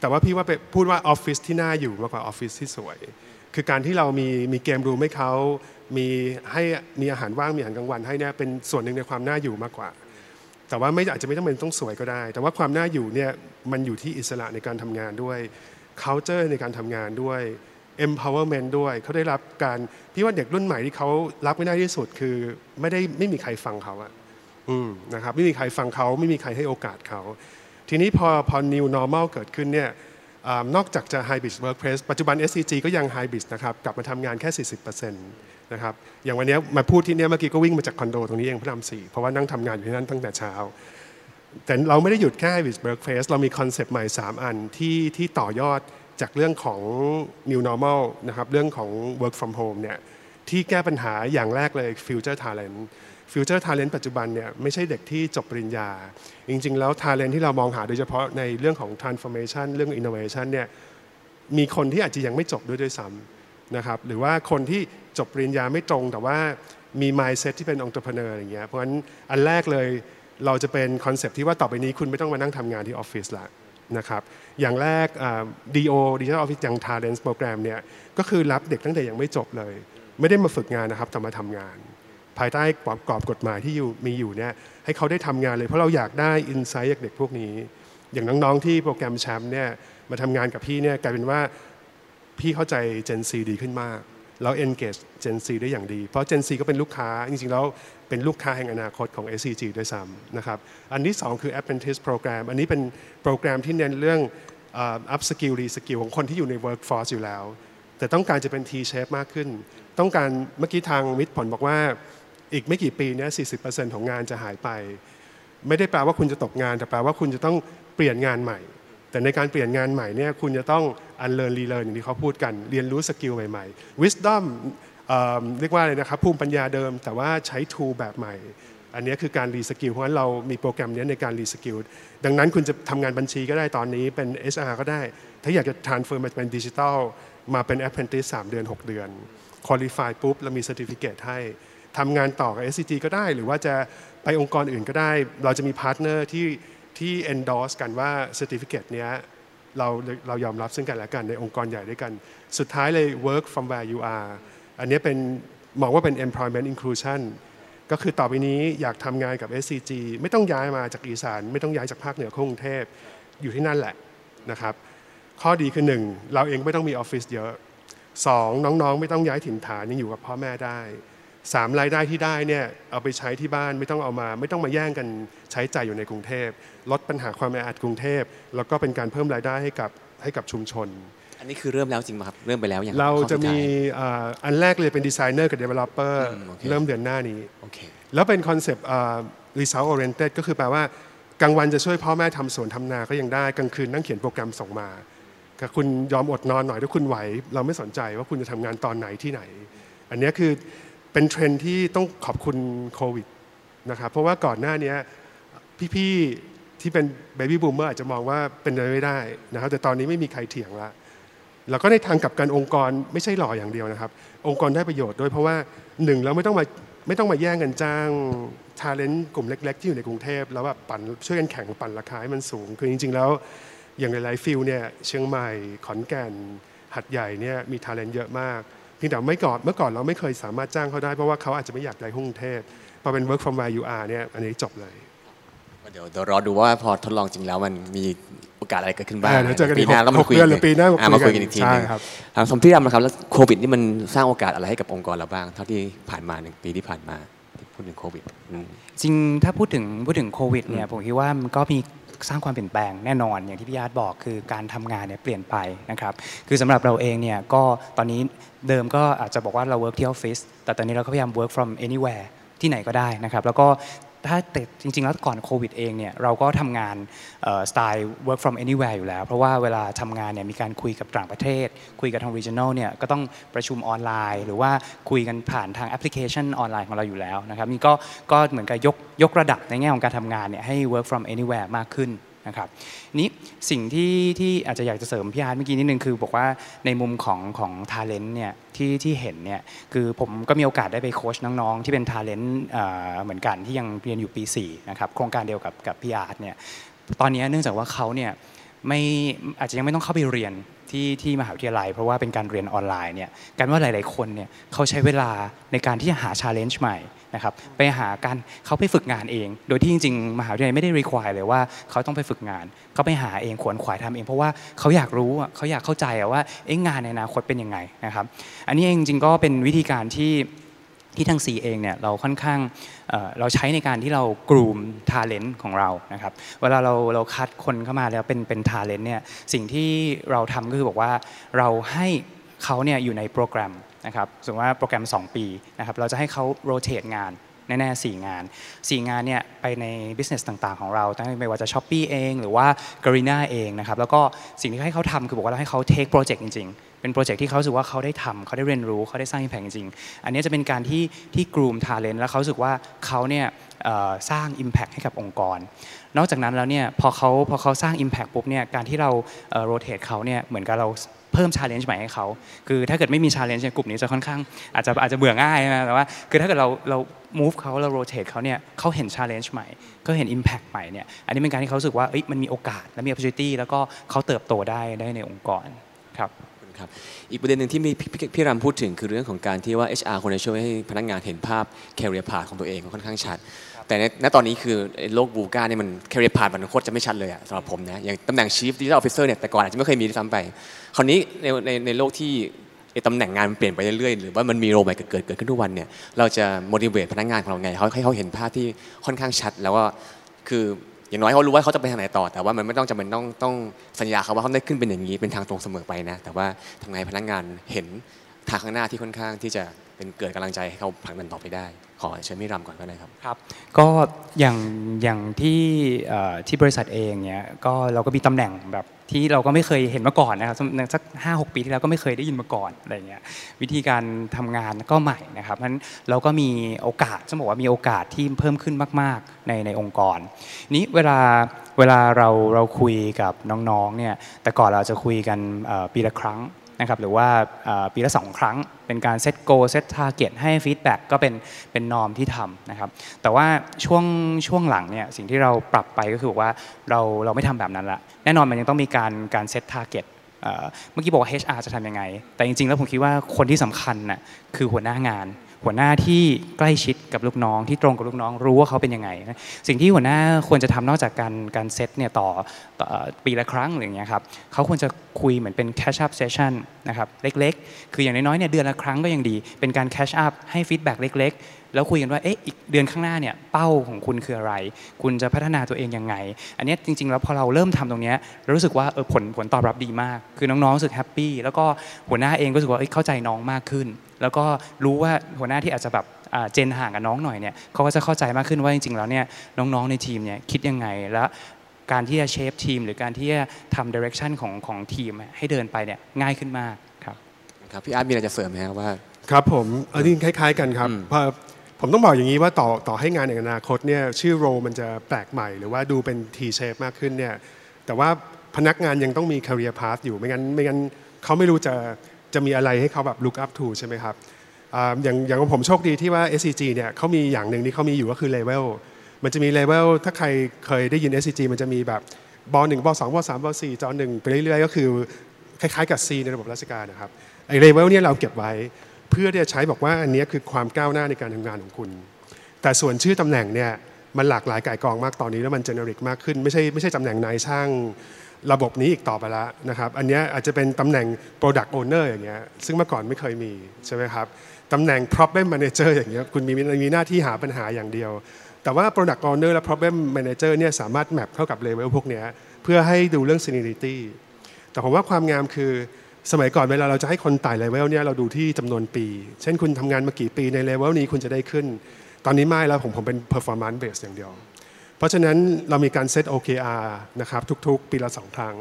Speaker 4: แต่ว่าพี่ว่าไปพูดว่าออฟฟิศที่น่าอยู่มากกว่าออฟฟิศที่สวย คือการที่เรามีมีเกมรูมให้เขา มีให้มีอาหารว่างมีอาหารกลางวันให้เนี่ยเป็นส่วนหนึ่งในความน่าอยู่มากกว่า แต่ว่าไม่อาจจะไม่ต้องเป็นต้องสวยก็ได้ แต่ว่าความน่าอยู่เนี่ยมันอยู่ที่อิสระในการทำงานด้วย culture ในการทำงานด้วย empowerment ด้วยเขาได้รับการพี่ว่าเด็กรุ่นใหม่ที่เขารับไม่ได้ที่สุดคือไม่ได้ไม่มีใครฟังเขาอะ นะครับไม่มีใครฟังเขาไม่มีใครให้โอกาสเขา ทีนี้พอพอ new normal เกิดขึ้นเนี่ยอนอกจากจะ hybrid workplace ปัจจุบัน SCG ก็ยัง hybrid นะครับกลับมาทำงานแค่ 40%นะครับอย่างวันนี้มาพูดที่เนี่ยเมื่อกี้ก็วิ่งมาจากคอนโดตรงนี้เองพระรามสี่เพราะว่านั่งทำงานอยู่ที่นั่นตั้งแต่เช้า แต่เราไม่ได้หยุดแค่ hybrid workplace เรามีคอนเซปต์ใหม่ 3 อันที่ที่ต่อยอดจากเรื่องของ new normal นะครับเรื่องของ work from home เนี่ยที่แก้ปัญหาอย่างแรกเลย future talent future talent ปัจจุบันเนี่ยไม่ใช่เด็กที่จบปริญญา จริง ๆ แล้ว talent ที่เรามองหาโดยเฉพาะในเรื่องของ transformation เรื่อง innovation เนี่ยมีคนที่อาจจะยังไม่จบด้วยด้วยซ้ำนะครับหรือว่าคนที่จบปริญญาไม่ตรงแต่ว่ามี mindset ที่เป็น entrepreneur อย่างเงี้ยเพราะฉะนั้นอันแรกเลยเราจะเป็นคอนเซปที่ว่าต่อไปนี้คุณไม่ต้องมานั่งทำงานที่ออฟฟิศละนะครับอย่างแรกอ่า DO Digital Office อย่าง Talent Program เนี่ยก็คือรับเด็กตั้งแต่ยังไม่จบเลย ไม่ได้มาฝึกงานนะครับแต่มาทำงาน ภายใต้กรอบกฎหมายที่อยู่มีอยู่เนี่ยให้เขาได้ทำงานเลยเพราะเราอยากได้อินไซต์จากเด็กพวกนี้ อย่างน้องๆที่โปรแกรมแชมป์เนี่ยมาทำงานกับพี่เนี่ยกลายเป็นว่าพี่เข้าใจ Gen Z ดีขึ้นมาก แล้ว engage Gen Z ได้อย่างดี เพราะ Gen Z ก็เป็นลูกค้า จริงๆ แล้วเป็นลูกค้าแห่งอนาคตของ SCG ด้วยซ้ำนะครับ อันที่ 2 คือ apprentice program อันนี้เป็นโปรแกรมที่เน้นเรื่อง up skill re skill ของคนที่อยู่ใน workforce อยู่แล้ว แต่ต้องการจะเป็น T shape มากขึ้น ต้องการเมื่อกี้ทางมิตรผลบอกว่า อีกไม่กี่ปีนี้40%ของงานจะหายไป ไม่ได้แปลว่าคุณจะตกงาน แต่แปลว่าคุณจะต้องเปลี่ยนงานใหม่ แต่ในการเปลี่ยนงานใหม่เนี่ยคุณจะต้อง unlearn relearn อย่างที่เขาพูดกันเรียนรู้ skill ใหม่ๆ wisdom เรียกว่าอะไรนะครับภูมิปัญญาเดิม แต่ว่าใช้ tool แบบใหม่ อันนี้คือการ reskill เพราะฉะนั้นเรามีโปรแกรมนี้ในการ reskill ดังนั้นคุณจะทำงานบัญชีก็ได้ตอนนี้เป็น HR ก็ได้ ถ้าอยากจะ transfer มาเป็นดิจิทัลมาเป็น apprentice 3 เดือน 6 เดือน qualify ปุ๊บเรามี certificate ให้ ทำงานต่อกับ SCG ก็ได้ หรือว่าจะไปองค์กรอื่นก็ได้ เราจะมี partner ที่ที่ endorse กันว่า certificate เนี้ยเราเรายอมรับซึ่งกันและกันในองค์กรใหญ่ด้วยกัน สุดท้ายเลย work from where you are อันนี้เป็นมองว่าเป็น employment inclusion ก็คือต่อไปนี้อยากทำงานกับ SCG ไม่ต้องย้ายมาจากอีสาน ไม่ต้องย้ายจากภาคเหนือเข้ากรุงเทพอยู่ที่นั่นแหละนะครับ ข้อดีคือ 1 เราเองไม่ต้องมีออฟฟิศเยอะ 2 น้องๆ ไม่ต้องย้ายถิ่นฐานยังอยู่กับพ่อแม่ได้ 3รายได้ที่ได้เนี่ยเอาไปใช้ที่บ้านไม่ต้องเอามา ไม่ต้องมาแย่งกันใช้จ่ายอยู่ในกรุงเทพลดปัญหาความแออัดกรุงเทพแล้วก็เป็นการเพิ่มรายได้ให้กับให้กับชุมชน
Speaker 2: อันนี้คือเริ่มแล้วจริงไหมครับ เริ่มไปแล้วอย่าง
Speaker 4: เรา
Speaker 2: ข้อ
Speaker 4: จะ
Speaker 2: สุด
Speaker 4: มี
Speaker 2: ท้าย
Speaker 4: อ่าอันแรกเลยเป็นดีไซเนอร์กับ Developer
Speaker 2: อืมโอเค
Speaker 4: เริ่มเดือนหน้านี้
Speaker 2: โอเค
Speaker 4: แล้วเป็น concept result oriented ก็คือแปลว่ากลางวันจะช่วยพ่อแม่ทำสวนทำนาก็ยังได้กลางคืนนั่งเขียนโปรแกรมส่งมาถ้าคุณยอมอดนอนหน่อยถ้าคุณไหว เราไม่สนใจว่าคุณจะทำงานตอนไหนที่ไหน อันเนี้ยคือ เป็นเทรนที่ต้องขอบคุณโควิดนะครับเพราะว่าก่อนหน้านี้พี่ๆที่เป็น baby boomer อาจจะมองว่าเป็นไปไม่ได้นะครับแต่ตอนนี้ไม่มีใครเถียงละแล้วก็ในทางกลับกันองค์กรไม่ใช่หล่ออย่างเดียวนะครับ องค์กรได้ประโยชน์ด้วยเพราะว่าหนึ่งแล้วไม่ต้องมาไม่ต้องมาแย่งกันจ้าง talent กลุ่มเล็ก ๆ ที่อยู่ในกรุงเทพแล้วแบบปั่นช่วยกันแข่งปั่นราคาให้มันสูง คือจริง ๆ แล้วอย่างในไลฟ์ฟิลเนี่ยเชียงใหม่ขอนแก่นหาดใหญ่เนี่ยมี talent เยอะมาก เพียงแต่เมื่อก่อนเมื่อก่อนเราไม่เคยสามารถจ้างเขาได้เพราะว่าเขาอาจจะไม่อยากย้ายกรุงเทพพอเป็น work from where you are เนี่ยอันนี้จบเลย
Speaker 2: เดี๋ยวเดี๋ยวรอดูว่าพอทดลองจริงแล้วมันมีโอกาสอะไรเกิดขึ้นบ้าง
Speaker 4: อ่าเดี๋ยวเจอกัน
Speaker 2: ปีหน้า
Speaker 4: อีก
Speaker 2: เรามาคุย
Speaker 4: หกเดือนหรือปีหน้า
Speaker 2: อ่
Speaker 4: มา
Speaker 2: มา
Speaker 4: คุ
Speaker 2: คุ
Speaker 4: ย
Speaker 2: ย
Speaker 4: กั
Speaker 2: กันนอีกทีห
Speaker 4: ใช่
Speaker 2: นึง
Speaker 4: ครับ
Speaker 2: ถามสมพี่ดำนะครับแล้วโควิดนี่มันสร้างโอกาสอะไรให้กับองค์กรเราบ้าง เท่าที่ผ่านมาหนึ่งปีที่ผ่านมาที่พูดถึงโควิดอืม
Speaker 3: จริงถ้าพูดถึงพูดถึงโควิดเนี่ยผมคิดว่ามันก็มี สร้างความเปลี่ยนแปลงแน่นอนอย่างที่พี่อาร์ตบอกคือการทำงานเนี่ยเปลี่ยนไปนะครับคือสำหรับเราเองเนี่ยก็ตอนนี้เดิมก็อาจจะบอกว่าเรา work ที่ออฟฟิศแต่ตอนนี้เราก็พยายาม work from anywhere ที่ไหนก็ได้นะครับแล้วก็ ถ้าแต่จริง ๆ แล้วก่อนโควิดเองเนี่ยเราก็ทำงานสไตล์ work from anywhere อยู่แล้ว เพราะว่าเวลาทำงานเนี่ยมีการคุยกับต่างประเทศ คุยกับทาง regional เนี่ยก็ต้องประชุมออนไลน์ หรือว่าคุยกันผ่านทางแอปพลิเคชันออนไลน์ของเราอยู่แล้วนะครับนี่ก็ก็เหมือนกับยกยกระดับในแง่ของการทำงานเนี่ยให้ work from anywhere มากขึ้น นะครับนี้สิ่งที่ที่อาจจะอยากจะเสริมพี่อาร์ตเมื่อกี้นิดนึงคือ บอกว่าในมุมของของ talent เนี่ยที่ที่เห็นเนี่ยคือผมก็มีโอกาสได้ไปโค้ชน้องๆ ที่เป็น talent เอ่อเหมือนกันที่ยังเรียนอยู่ปี4นะครับโครงการเดียวกับกับพี่อาร์ตเนี่ยตอนนี้เนื่องจากว่าเขาเนี่ยไม่อาจจะยังไม่ต้องเข้าไปเรียนที่ที่มหาวิทยาลัย เพราะว่าเป็นการเรียนออนไลน์เนี่ยกันว่าหลาย ๆ คนเนี่ยเขาใช้เวลาในการที่จะหา challenge ใหม่ นะครับไปหาการเขาไปฝึกงานเอง โดยที่จริงๆ มหาวิทยาลัยไม่ได้ require เลยว่าเขาต้องไปฝึกงานเขาไปหาเองขวนขวายทำเอง เพราะว่าเขาอยากรู้เขาอยากเข้าใจว่าเอ๊ะงานในอนาคตเป็นยังไงนะครับ อันนี้เองจริงๆก็เป็นวิธีการที่ที่ทาง C เองเนี่ยเราค่อนข้างเเราใช้ในการที่เรากลุ่ม talent ของเรานะครับเวลาเราเราคัดคนเข้ามาแล้วเป็นเป็น talent เนี่ยสิ่งที่เราทำก็คือบอกว่าเราให้เขาเนี่ยอยู่ในโปรแกรม นะครับสมมติว่าโปรแกรม 2 ปีนะครับเราจะให้เขาโรเต e งานแน่ๆ4งาน 4 งานเนี่ยไปใน business ต่างๆ ของเราตั้งไม่ว่าจะ Shopee เอง หรือว่า g a r i n a เองนะครับแล้วก็สิ่งที่ให้เขาทำคือบอกว่าเราให้เขา take project จริง ๆ เป็นโปรเจกต์ที่เขาสึกว่าเขาได้ทำเขาได้เรียนรู้เขาได้สร้าง impact จริงๆ อันนี้จะเป็นการที่ที่กลุ่ม talent แล้วเขาสึกว่าเขาเนี่ยสร้าง impact ให้กับองค์กร นอกจากนั้นแล้วเนี่ยพอเขาพอเขาสร้าง impact ปุ๊บเนี่ยการที่เราเอ่อ rotate เขาเนี่ยเหมือนกับเราเพิ่ม challenge ใหม่ให้เขาคือถ้าเกิดไม่มี challenge เนี่ยกลุ่มนี้จะค่อนข้างอาจจะอาจจะเบื่อง่ายนะแต่ว่าคือถ้าเกิดเราเรา move เขาเรา rotate เขาเนี่ยเขาเห็น challenge ใหม่เขาเห็น impact ใหม่เนี่ยอันนี้เป็นการที่เขารู้สึกว่าเอ้ยมันมีโอกาสและมี opportunity แล้วก็เขาเติบโตได้ได้ในองค์กรครับ
Speaker 2: ครับอีกประเด็นหนึ่งที่มีพี่รำพูดถึงคือเรื่องของการที่ว่า HR ควรจะช่วยให้พนักงานเห็นภาพ career path ของตัวเองค่อนข้างชัด แต่ในณตอนนี้คือโลกบูก้าเนี่ยมัน career path มันโคตรจะไม่ชัดเลยอะสำหรับผมนะอย่างตำแหน่ง chief digital officer เนี่ยแต่ก่อนอาจจะไม่เคยมีด้วยซ้ำไป คราวนี้ในในในโลกที่ตำแหน่งงานมันเปลี่ยนไปเรื่อยๆ หรือว่ามันมีโรใหม่เกิดเกิดเกิดขึ้นทุกวันเนี่ยเราจะ motivate พนักงานของเราไงเขาให้เขาเห็นภาพที่ค่อนข้างชัด แล้วก็คืออย่างน้อยเขารู้ว่าเขาจะไปทางไหนต่อ แต่ว่ามันไม่ต้องจำเป็นต้องต้องสัญญาเขาว่าเขาได้ขึ้นเป็นอย่างนี้เป็นทางตรงเสมอไปนะ แต่ว่าทำไงพนักงานเห็นทางข้างหน้าที่ค่อนข้างที่จะเป็นเกิดกำลังใจให้เขาผลักดันต่อไปได้ ขอเชิญพี่รำก่อนก็ได้ครับ
Speaker 3: ครับ ก็อย่างอย่างที่ที่บริษัทเองเนี่ยก็เราก็มีตำแหน่งแบบที่เราก็ไม่เคยเห็นมาก่อนนะครับสักห้าหกปีที่แล้วก็ไม่เคยได้ยินมาก่อนอะไรเงี้ยวิธีการทำงานก็ใหม่นะครับนั้นเราก็มีโอกาสจะบอกว่ามีโอกาสที่เพิ่มขึ้นมาก ๆ ในในองค์กร นี้เวลาเวลาเราเราคุยกับน้องๆเนี่ยแต่ก่อนเราจะคุยกันปีละครั้ง นะครับหรือว่าปีละ 2 ครั้ง เป็นการ set goal set target ให้ feedback ก็เป็นเป็น norm ที่ทำนะครับแต่ว่าช่วงช่วงหลังเนี่ยสิ่งที่เราปรับไปก็คือว่าเราเราไม่ทำแบบนั้นละแน่นอนมันยังต้องมีการการ set targetเมื่อกี้บอกว่า HR จะทำยังไง แต่จริงๆ แล้วผมคิดว่าคนที่สำคัญน่ะคือหัวหน้างาน หัวหน้าที่ใกล้ชิดกับลูกน้องที่ตรงกับลูกน้องรู้ว่าเขาเป็นยังไง สิ่งที่หัวหน้าควรจะทำนอกจากการการเซตเนี่ยต่อปีละครั้งออย่างเงี้ยครับเขาควรจะคุยเหมือนเป็น catch up session นะครับเล็กๆ คืออย่างน้อยๆเนี่ยเดือนละครั้งก็ยังดี เป็นการ catch up ให้ feedback เล็กๆ แล้วคุยกันว่าเอ๊ะอีกเดือนข้างหน้าเนี่ยเป้าของคุณคืออะไร คุณจะพัฒนาตัวเองยังไง อันเนี้ยจริง ๆ แล้วพอเราเริ่มทำตรงเนี้ยเรารู้สึกว่าเออผลผลตอบรับดีมาก คือน้องๆรู้สึก happy แล้วก็หัวหน้าเองก็รู้สึกว่าเอ้ยเข้าใจน้องมากขึ้น แล้วก็รู้ว่าหัวหน้าที่อาจจะแบบอ่า gen ห่างกับน้องหน่อยเนี่ยเขาก็จะเข้าใจมากขึ้นว่าจริง ๆ แล้วเนี่ยน้องๆในทีมเนี่ยคิดยังไงและการที่จะ shape ทีม หรือการที่จะทำ direction ของของทีมให้เดินไปเนี่ยง่ายขึ้นมากครับ
Speaker 2: ครับพี่อาร์ตมีอะไรจะเสริมไหมครับว่า
Speaker 4: ครับผมอันนี้คล้าย ๆ กันครับ
Speaker 2: อืม
Speaker 4: เพราะ ผมต้องบอกอย่างนี้ว่าต่อต่อให้งานในอนาคตเนี่ยชื่อโรมันจะแปลกใหม่ หรือว่าดูเป็น T shape มากขึ้นเนี่ยแต่ว่าพนักงานยังต้องมี career path อยู่ไม่งั้นไม่งั้นเขาไม่รู้จะจะมีอะไรให้เขาแบบ look up to ใช่ไหมครับอย่างอย่างของผมโชคดีที่ว่า SCG เนี่ยเขามีอย่างหนึ่งที่เขามีอยู่ก็คือ level มันจะมี level ถ้าใครเคยได้ยิน SCG มันจะมีแบบบหนึ่งบสองบสามบสี่จหนึ่งไปเรื่อยๆ ก็คือคล้ายๆกับ C ในระบบราชการนะครับไอ้ level เนี่ยเราเก็บไว้ เพื่อที่จะใช้บอกว่าอันนี้คือความก้าวหน้าในการทำงานของคุณ แต่ส่วนชื่อตำแหน่งเนี่ยมันหลากหลายก่ายกองมากตอนนี้แล้วมัน generic มากขึ้นไม่ใช่ไม่ใช่ตำแหน่งนายช่างระบบนี้อีกต่อไปละนะครับ อันนี้อาจจะเป็นตำแหน่ง Product Owner อย่างเงี้ยซึ่งเมื่อก่อนไม่เคยมีใช่ไหมครับตำแหน่ง Problem Manager อย่างเงี้ยคุณมีมีหน้าที่หาปัญหาอย่างเดียว แต่ว่า Product Owner และ Problem Manager เนี่ยสามารถ map เข้ากับ level พวกเนี้ยเพื่อให้ดูเรื่อง Seniority แต่ผมว่าความงามคือ สมัยก่อนเวลาเราจะให้คนไต่เลเวลเนี่ยเราดูที่จำนวนปี เช่นคุณทำงานมากี่ปีในเลเวลนี้คุณจะได้ขึ้น ตอนนี้ไม่แล้วผมผมเป็น performance base อย่างเดียว เพราะฉะนั้นเรามีการเซต OKR นะครับทุกๆ ปีละสองครั้ง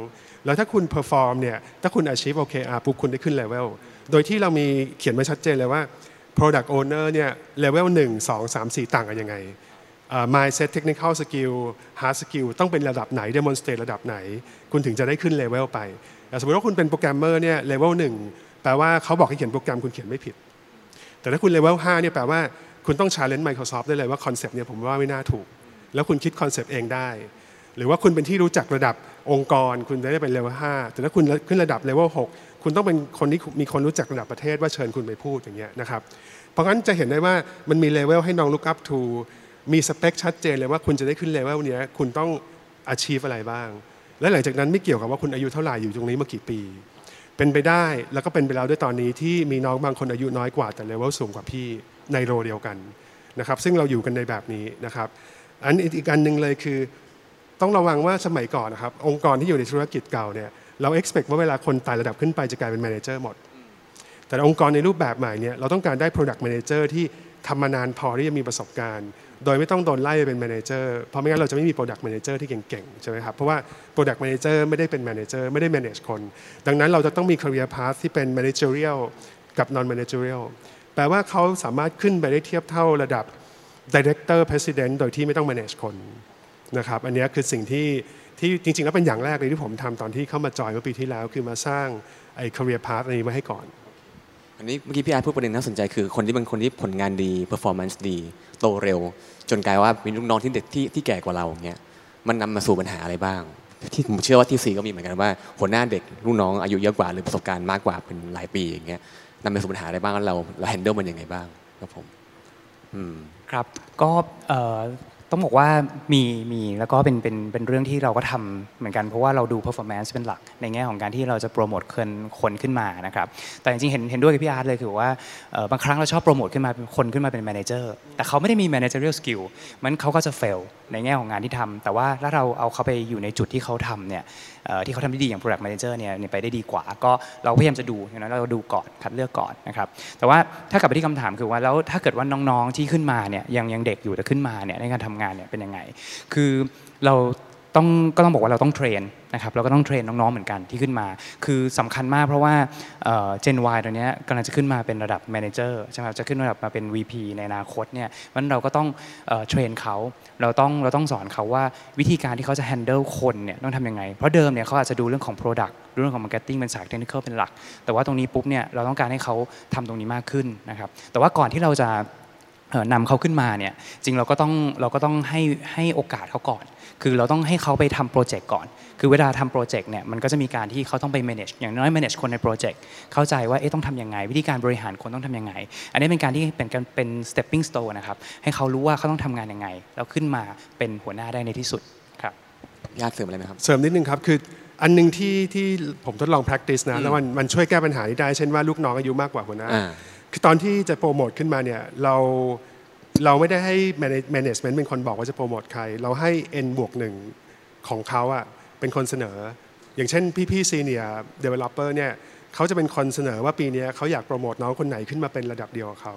Speaker 4: แล้วถ้าคุณ perform เนี่ยถ้าคุณ achieve OKR ปุ๊บคุณได้ขึ้นเลเวลโดยที่เรามีเขียนไว้ชัดเจนเลยว่า product owner เนี่ยเลเวล1 2 3 4ต่างกันยังไง mindset technical skill hard skill ต้องเป็นระดับไหน demonstrate ระดับไหน คุณถึงจะได้ขึ้นเลเวลไป สมมติว่าคุณเป็นโปรแกรมเมอร์เนี่ยเลเวลหนึ่งแปลว่าเขาบอกให้เขียนโปรแกรมคุณเขียนไม่ผิด แต่ถ้าคุณเลเวล5เนี่ยแปลว่าคุณต้อง challenge Microsoft ได้เลยว่า concept เนี่ยผมว่าไม่น่าถูก แล้วคุณคิด concept เองได้ หรือว่าคุณเป็นที่รู้จักระดับองค์กร คุณจะได้เป็นเลเวล5แต่ถ้าคุณขึ้นระดับเลเวล6คุณต้องเป็นคนที่มีคนรู้จักระดับประเทศว่าเชิญคุณไปพูดอย่างเงี้ยนะครับเพราะงั้นจะเห็นได้ว่ามันมีเลเวลให้น้อง look up to มีสเปคชัดเจนเลยว่าคุณจะได้ขึ้นเลเวลเนี้ยคุณต้อง achieve อะไรบ้าง และหลังจากนั้นไม่เกี่ยวกับว่าคุณอายุเท่าไหร่อยู่ตรงนี้มากี่ปี เป็นไปได้แล้วก็เป็นไปแล้วด้วยตอนนี้ที่มีน้องบางคนอายุน้อยกว่าแต่เลเวลสูงกว่าพี่ในโรเดียวกันนะครับ ซึ่งเราอยู่กันในแบบนี้นะครับ อันอีกอันหนึ่งเลยคือ ต้องระวังว่าสมัยก่อนนะครับ องค์กรที่อยู่ในธุรกิจเก่าเนี่ยเรา expect ว่าเวลาคนไต่ระดับขึ้นไปจะกลายเป็น manager หมดแต่องค์กรในรูปแบบใหม่เนี่ยเราต้องการได้ product manager ที่ ทำมานานพอที่จะมีประสบการณ์ โดยไม่ต้องโดนไล่ไปเป็น manager เพราะไม่งั้นเราจะไม่มี product manager ที่เก่งๆใช่ไหมครับเพราะว่า product manager ไม่ได้เป็น manager ไม่ได้ manage คน ดังนั้นเราจะต้องมี career path ที่เป็น managerial กับ non managerial แปลว่าเขาสามารถขึ้นไปได้เทียบเท่าระดับ director president โดยที่ไม่ต้อง manage คนนะครับอันนี้คือสิ่งที่ที่จริงๆแล้วเป็นอย่างแรกเลยที่ผมทำตอนที่เข้ามาจอยเมื่อปีที่แล้ว คือมาสร้างไอ้ career path อันนี้ไว้ให้ก่อน
Speaker 2: อันนี้เมื่อกี้พี่อาร์ตพูดประเด็นน่าสนใจคือคนที่เป็นคนที่ผลงานดี performance ดี โตเร็ว จนกลายว่ามีลูกน้องที่เด็กที่ที่แก่กว่าเราอย่างเงี้ยมันนำมาสู่ปัญหาอะไรบ้าง ที่ผมเชื่อว่าที่ซีก็มีเหมือนกันว่าหัวหน้าเด็กลูกน้องอายุเยอะกว่าหรือประสบการณ์มากกว่าเป็นหลายปีอย่างเงี้ยนำมาสู่ปัญหาอะไรบ้างแล้วเราเรา handle มันยังไงบ้างครับผมอืม
Speaker 3: ครับก็เอ่อ ต้องบอกว่ามีมีแล้วก็เป็นเป็นเป็นเรื่องที่เราก็ทำเหมือนกันเพราะว่าเราดู performance เป็นหลัก ในแง่ของการที่เราจะโปรโมทคนคนขึ้นมานะครับแต่จริงๆเห็นเห็นด้วยกับพี่อาร์ตเลยคือว่าบางครั้งเราชอบโปรโมทขึ้นมาเป็นคนขึ้นมาเป็น manager แต่เขาไม่ได้มี managerial skill มันเขาก็จะ fail ในแง่ของงานที่ทำแต่ว่าถ้าเราเอาเขาไปอยู่ในจุดที่เขาทำเนี่ยที่เขาทำได้ดีอย่าง product manager เนี่ยเนี่ยไปได้ดีกว่า ก็เราพยายามจะดูอย่างนั้นเราดูก่อนคัดเลือกก่อนนะครับแต่ว่าถ้ากลับไปที่คำถามคือว่าแล้วถ้าเกิดว่าน้องๆที่ขึ้นมาเนี่ยยังยังเด็กอยู่แต่ขึ้นมาเนี่ยในการทำงานเนี่ยเป็นยังไง คือเรา ต้องก็ต้องบอกว่าเราต้องเทรนนะครับเราก็ต้องเทรนน้องๆเหมือนกันที่ขึ้นมา คือสำคัญมากเพราะว่าเจน Y ตัวเนี้ยกำลังจะขึ้นมาเป็นระดับ Manager ใช่ไหมครับจะขึ้นระดับมาเป็น VP ในอนาคตเนี่ยมันเราก็ต้องเทรนเขาเราต้องเราต้องสอนเขาว่าวิธีการที่เขาจะ handle คนเนี่ยต้องทำยังไง เพราะเดิมเนี่ยเขาอาจจะดูเรื่องของ Product ดูเรื่องของ Marketing เป็นสาย Technical เป็นหลัก แต่ว่าตรงนี้ปุ๊บเนี่ยเราต้องการให้เขาทำตรงนี้มากขึ้นนะครับแต่ว่าก่อนที่เราจะ นำเขาขึ้นมาเนี่ยจริงเราก็ต้องเราก็ต้องให้ให้โอกาสเขาก่อน คือเราต้องให้เขาไปทำโปรเจกต์ก่อน คือเวลาทำโปรเจกต์เนี่ยมันก็จะมีการที่เขาต้องไป manage อย่างน้อย manage คนในโปรเจกต์เข้าใจว่าเอ๊ะต้องทำยังไง วิธีการบริหารคนต้องทำยังไง อันนี้เป็นการที่เป็นการเป็น stepping stone นะครับให้เขารู้ว่าเขาต้องทำงานยังไง แล้วขึ้นมาเป็นหัวหน้าได้ในที่สุดครับ
Speaker 2: ญาติเสริมอะไรไหมครับ
Speaker 4: เสริมนิดนึงครับคืออันหนึงที่ที่ผมทดลอง practice นะแล้วมันมันช่วยแก้ปัญหานี้ได้เช่นว่าลูกน้องอายุมากกว่าหัวหน้า
Speaker 2: อ่า
Speaker 4: คือตอนที่จะโปรโมทขึ้นมาเนี่ยเราเราไม่ได้ให้ management เป็นคนบอกว่าจะโปรโมทใคร เราให้ N บวกหนึ่งของเขาอะเป็นคนเสนอ อย่างเช่นพี่ๆ senior developer เนี่ยเขาจะเป็นคนเสนอว่าปีนี้เขาอยากโปรโมทน้องคนไหนขึ้นมาเป็นระดับเดียวกับเขา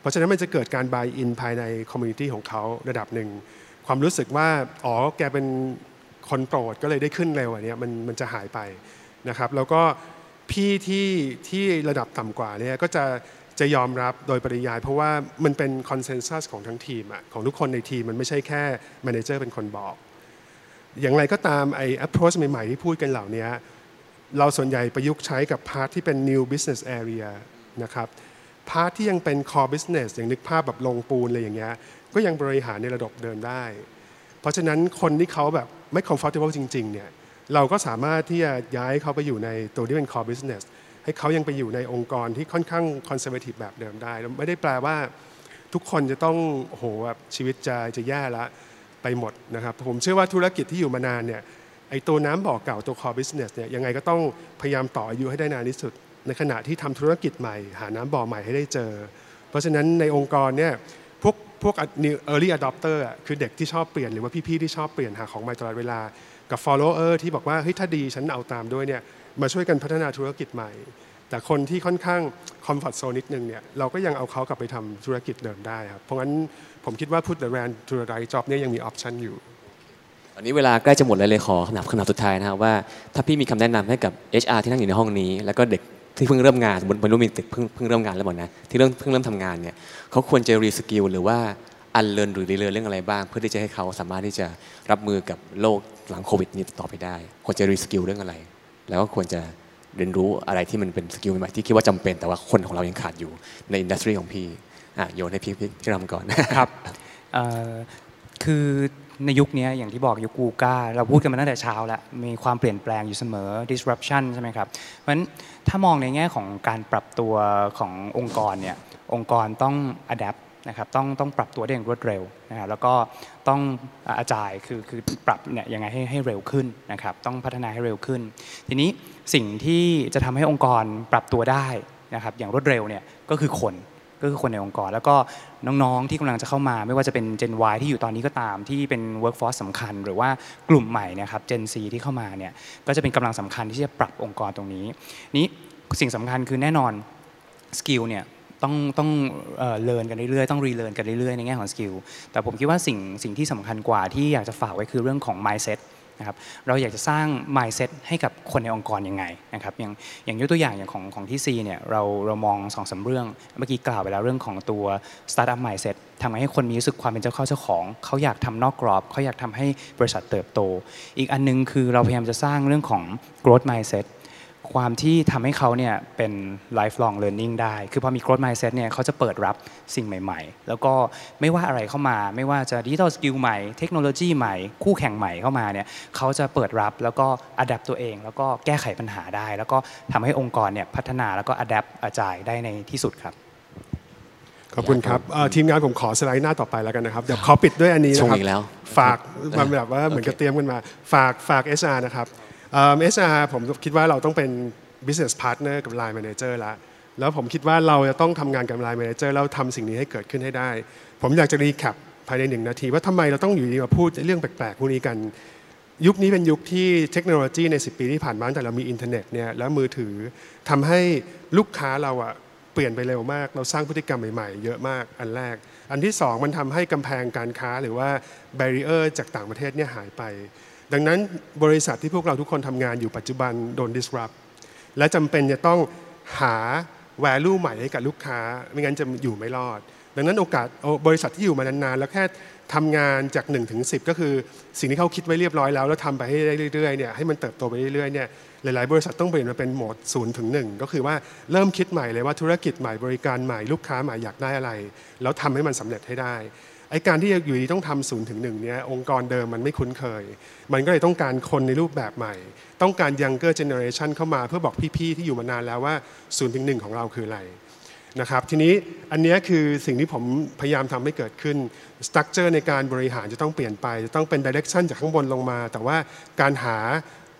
Speaker 4: เพราะฉะนั้นมันจะเกิดการ buy in ภายใน community ของเขาระดับหนึ่งความรู้สึกว่าอ๋อแกเป็นคนโปรดก็เลยได้ขึ้นเร็วอันนี้มันมันจะหายไปนะครับแล้วก็พี่ที่ที่ระดับต่ำกว่าเนี่ยก็จะ จะยอมรับโดยปริยาย เพราะว่ามันเป็น consensus ของทั้งทีมอะของทุกคนในทีมมันไม่ใช่แค่ manager เป็นคนบอก อย่างไรก็ตามไอ้ approach ใหม่ๆ ที่พูดกันเหล่านี้เราส่วนใหญ่ประยุกต์ใช้กับ part ที่เป็น new business area นะครับ part ที่ยังเป็น core business อย่างนึกภาพแบบโรงปูนอะไรอย่างเงี้ยก็ยังบริหารในระดับเดิมได้ เพราะฉะนั้นคนที่เขาแบบไม่ comfortable จริงๆเนี่ยเราก็สามารถที่จะย้ายเขาไปอยู่ในตัวที่เป็น core business ให้เขายังไปอยู่ในองค์กรที่ค่อนข้าง conservative แบบเดิมได้ ไม่ได้แปลว่าทุกคนจะต้องโหแบบชีวิตจะจะแย่ละไปหมดนะครับ ผมเชื่อว่าธุรกิจที่อยู่มานานเนี่ยไอ้ตัวน้ำบ่อเก่าตัว core business เนี่ยยังไงก็ต้องพยายามต่ออายุให้ได้นานที่สุด ในขณะที่ทำธุรกิจใหม่ หาน้ำบ่อใหม่ให้ได้เจอ เพราะฉะนั้นในองค์กรเนี่ยพวกพวก early adopter อะคือเด็กที่ชอบเปลี่ยนหรือว่าพี่ๆที่ชอบเปลี่ยนหาของใหม่ตลอดเวลากับ follower ที่บอกว่าเฮ้ยถ้าดีฉันเอาตามด้วยเนี่ย มาช่วยกันพัฒนาธุรกิจใหม่ แต่คนที่ค่อนข้าง comfort zone นิดนึงเนี่ยเราก็ยังเอาเขากลับไปทำธุรกิจเดิมได้ครับเพราะงั้นผมคิดว่า put the brand to the right job เนี่ยยังมี option อยู่
Speaker 2: ตอนนี้เวลาใกล้จะหมดแล้วเลยขอคำถามคำถามสุดท้ายนะครับว่าถ้าพี่มีคำแนะนำให้กับ HR ที่นั่งอยู่ในห้องนี้ แล้วก็เด็กที่เพิ่งเริ่มงานสมมติบรรลุมีเด็กเพิ่งเพิ่งเริ่มงานแล้วหมดนะที่เริ่มเพิ่งเริ่มทำงานเนี่ยเขาควรจะ reskill หรือว่า unlearn หรือ relearn เรื่องอะไรบ้าง เพื่อที่จะให้เขาสามารถที่จะรับมือกับโลกหลังโควิดนี้ต่อไปได้ ควรจะ reskill เรื่องอะไร แล้วก็ควรจะเรียนรู้อะไรที่มันเป็น skill ใหม่ๆที่คิดว่าจำเป็นแต่ว่าคนของเรายังขาดอยู่ใน industry ของพี่อะโยนให้พี่พี่พี่รำก่อน
Speaker 3: ครับคือในยุคนี้อย่างที่บอกยุคกูก้าเราพูดกันมาตั้งแต่เช้าแล้วมีความเปลี่ยนแปลงอยู่เสมอ disruption ใช่ไหมครับเพราะฉะนั้นถ้ามองในแง่ของการปรับตัวขององค์กรเนี่ยองค์กรต้อง adapt นะครับต้องต้องปรับตัวได้อย่างรวดเร็วนะครับแล้วก็ต้องอาจายคือคือปรับเนี่ยยังไงให้ให้เร็วขึ้นนะครับต้องพัฒนาให้เร็วขึ้น ทีนี้สิ่งที่จะทำให้องค์กรปรับตัวได้นะครับอย่างรวดเร็วเนี่ยก็คือคนก็คือคนในองค์กร แล้วก็น้องๆที่กำลังจะเข้ามา ไม่ว่าจะเป็น Gen Y ที่อยู่ตอนนี้ก็ตามที่เป็น workforce สำคัญ หรือว่ากลุ่มใหม่นะครับ Gen Z ที่เข้ามาเนี่ยก็จะเป็นกำลังสำคัญที่จะปรับองค์กรตรงนี้ นี้สิ่งสำคัญคือแน่นอน skill เนี่ย ต้องต้องเรียนกันเรื่อยๆต้อง relearn กันเรื่อยๆในแง่ของ skill แต่ผมคิดว่าสิ่งสิ่งที่สำคัญกว่าที่อยากจะฝากไว้คือเรื่องของ mindset นะครับเราอยากจะสร้าง mindset ให้กับคนในองค์กรยังไงนะครับอย่างอย่างยกตัวอย่างอย่างของของที่ซีเนี่ยเราเรามองสองสามเรื่อง เมื่อกี้กล่าวไปแล้วเรื่องของตัว startup mindset ทำให้คนมีรู้สึกความเป็นเจ้าข้าเจ้าของ เขาอยากทำนอกกรอบ เขาอยากทำให้บริษัทเติบโต อีกอันนึงคือเราพยายามจะสร้างเรื่องของ growth mindset ความที่ทำให้เขาเนี่ยเป็น lifelong learning ได้ คือพอมี growth mindset เนี่ยเขาจะเปิดรับสิ่งใหม่ ๆ แล้วก็ไม่ว่าอะไรเข้ามา ไม่ว่าจะ digital skill ใหม่ เทคโนโลยีใหม่ คู่แข่งใหม่เข้ามาเนี่ยเขาจะเปิดรับแล้วก็ adapt ตัวเอง แล้วก็แก้ไขปัญหาได้ แล้วก็ทำให้องค์กรเนี่ยพัฒนาแล้วก็ adapt อาจายได้ในที่สุดครับ
Speaker 4: ขอบคุณครับเอ่อทีมงานผมขอสไลด์หน้าต่อไปแล้วกันนะครับเดี๋ยวขอปิดด้วยอันนี้นะ
Speaker 2: ชง
Speaker 4: ครับ
Speaker 2: อีกแล้ว
Speaker 4: ฝากมันแบบว่าเหมือนกับเตรียมกันมา ฝากฝาก HR นะครับ เอ่อ HR ผมคิดว่าเราต้องเป็น business partner กับ Line Manager แล้วแล้วผมคิดว่าเราจะต้องทำงานกับ Line Manager แล้วทำสิ่งนี้ให้เกิดขึ้นให้ได้ ผมอยากจะ recap ภายในหนึ่งนาที ว่าทำไมเราต้องอยู่ดีมาพูดเรื่องแปลกๆพวกนี้กัน ยุคนี้เป็นยุคที่เทคโนโลยีใน 10 ปีที่ผ่านมาแต่เรามีอินเทอร์เน็ตเนี่ยแล้วมือถือทำให้ลูกค้าเราอะเปลี่ยนไปเร็วมาก เราสร้างพฤติกรรมใหม่ๆ เยอะมากอันแรก อันที่สองมันทำให้กำแพงการค้าหรือว่า b บร i เออร์จากต่างประเทศเนี่ยหายไป ดังนั้นบริษัทที่พวกเราทุกคนทำงานอยู่ปัจจุบันโดน disrupt และจำเป็นจะต้องหา value ใหม่ให้กับลูกค้า ไม่งั้นจะอยู่ไม่รอด ดังนั้นโอกาสบริษัทที่อยู่มานานๆ แล้วแค่ทำงานจาก1ถึง10 ก็คือสิ่งที่เขาคิดไว้เรียบร้อยแล้ว แล้วทำไปให้ได้เรื่อยๆเนี่ยให้มันเติบโตไปเรื่อยๆเนี่ยหลายๆ บริษัทต้องเปลี่ยนมาเป็นโหมด0ถึง1ก็คือว่าเริ่มคิดใหม่เลยว่าธุรกิจใหม่บริการใหม่ลูกค้าใหม่อยากได้อะไร แล้วทำให้มันสำเร็จให้ได้ ไอ้การที่อยู่ดีต้องทำศูนย์ถึงหนึ่งเนี่ยองค์กรเดิมมันไม่คุ้นเคย มันก็เลยต้องการคนในรูปแบบใหม่ ต้องการ younger generation เข้ามาเพื่อบอกพี่ๆที่อยู่มานานแล้วว่าศูนย์ถึงหนึ่งของเราคืออะไรนะครับทีนี้อันนี้คือสิ่งที่ผมพยายามทำให้เกิดขึ้นสตั๊กเจอร์ในการบริหารจะต้องเปลี่ยนไป จะต้องเป็นดิเรกชันจากข้างบนลงมา แต่ว่าการหา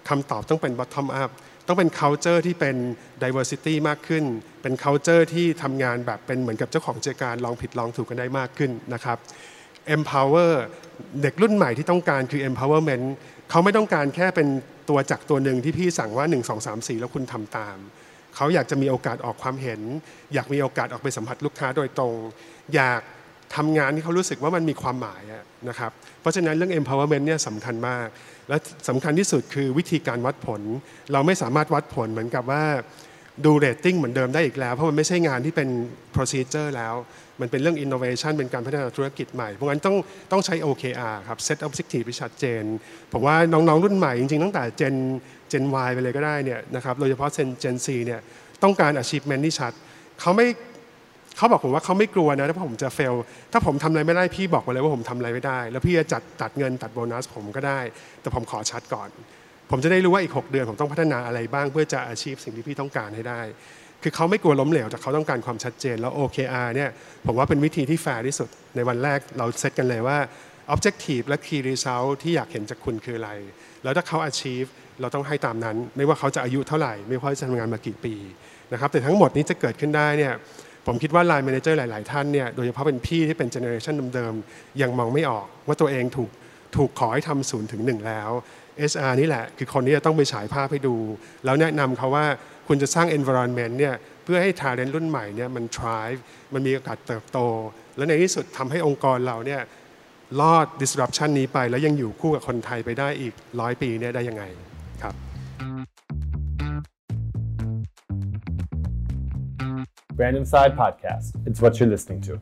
Speaker 4: คำตอบต้องเป็น bottom up ต้องเป็น culture ที่เป็น diversity มากขึ้น เป็น culture ที่ทำงานแบบเป็นเหมือนกับเจ้าของกิจการลองผิดลองถูกกันได้มากขึ้นนะครับ empower เด็กรุ่นใหม่ที่ต้องการคือ empowerment เขาไม่ต้องการแค่เป็นตัวจักตัวหนึ่งที่พี่สั่งว่า 1 2 3 4 แล้วคุณทำตาม เขาอยากจะมีโอกาสออกความเห็น อยากมีโอกาสออกไปสัมผัสลูกค้าโดยตรง อยากทำงานที่เขารู้สึกว่ามันมีความหมายนะครับ เพราะฉะนั้นเรื่อง empowerment เนี่ยสำคัญมาก และสำคัญที่สุดคือวิธีการวัดผล เราไม่สามารถวัดผลเหมือนกับว่าดูเรตติ้งเหมือนเดิมได้อีกแล้ว เพราะมันไม่ใช่งานที่เป็น procedure แล้ว มันเป็นเรื่อง innovation เป็นการพัฒนาธุรกิจใหม่ เพราะงั้นต้องต้องใช้ OKR ครับ set objective ที่ชัดเจน ผมว่าน้อง ๆ รุ่นใหม่จริง ๆ ตั้งแต่ Gen Gen Y ไปเลยก็ได้เนี่ยนะครับโดยเฉพาะ Gen Gen C เนี่ยต้องการ achievement ที่ชัดเขาไม่ เขาบอกผมว่าเขาไม่กลัวนะถ้าผมจะ fail ถ้าผมทำอะไรไม่ได้พี่บอกมาเลยว่าผมทำอะไรไม่ได้ แล้วพี่จะจัดตัดเงินตัดโบนัสผมก็ได้ แต่ผมขอชัดก่อน ผมจะได้รู้ว่าอีก 6 เดือนผมต้องพัฒนาอะไรบ้างเพื่อจะ achieve สิ่งที่พี่ต้องการให้ได้ คือเขาไม่กลัวล้มเหลวแต่เขาต้องการความชัดเจนแล้ว OKR เนี่ยผมว่าเป็นวิธีที่แฟร์ที่สุดในวันแรกเราเซตกันเลยว่า objective และ key result ที่อยากเห็นจากคุณคืออะไร แล้วถ้าเขา achieve เราต้องให้ตามนั้น ไม่ว่าเขาจะอายุเท่าไหร่ ไม่ว่าจะทำงานมากี่ปีนะครับแต่ทั้งหมดนี้จะเกิดขึ้นได้เนี่ย ผมคิดว่า Line Manager หลาย ๆ ท่านเนี่ยโดยเฉพาะเป็นพี่ที่เป็นเจเนอเรชันเดิมๆยังมองไม่ออกว่าตัวเองถูกถูกขอให้ทำศูนย์ถึงหนึ่งแล้ว SR นี่แหละ คือคนที่จะต้องไปฉายภาพให้ดู แล้วแนะนำเขาว่าคุณจะสร้าง environment เนี่ยเพื่อให้ talent รุ่นใหม่เนี่ยมัน thrive มันมีโอกาสเติบโต และในที่สุดทำให้องค์กรเราเนี่ยรอด disruption นี้ไป แล้วยังอยู่คู่กับคนไทยไปได้อีกร้อยปีเนี่ยได้ยังไงครับ
Speaker 1: Brandon Side Podcast. It's what you're listening to.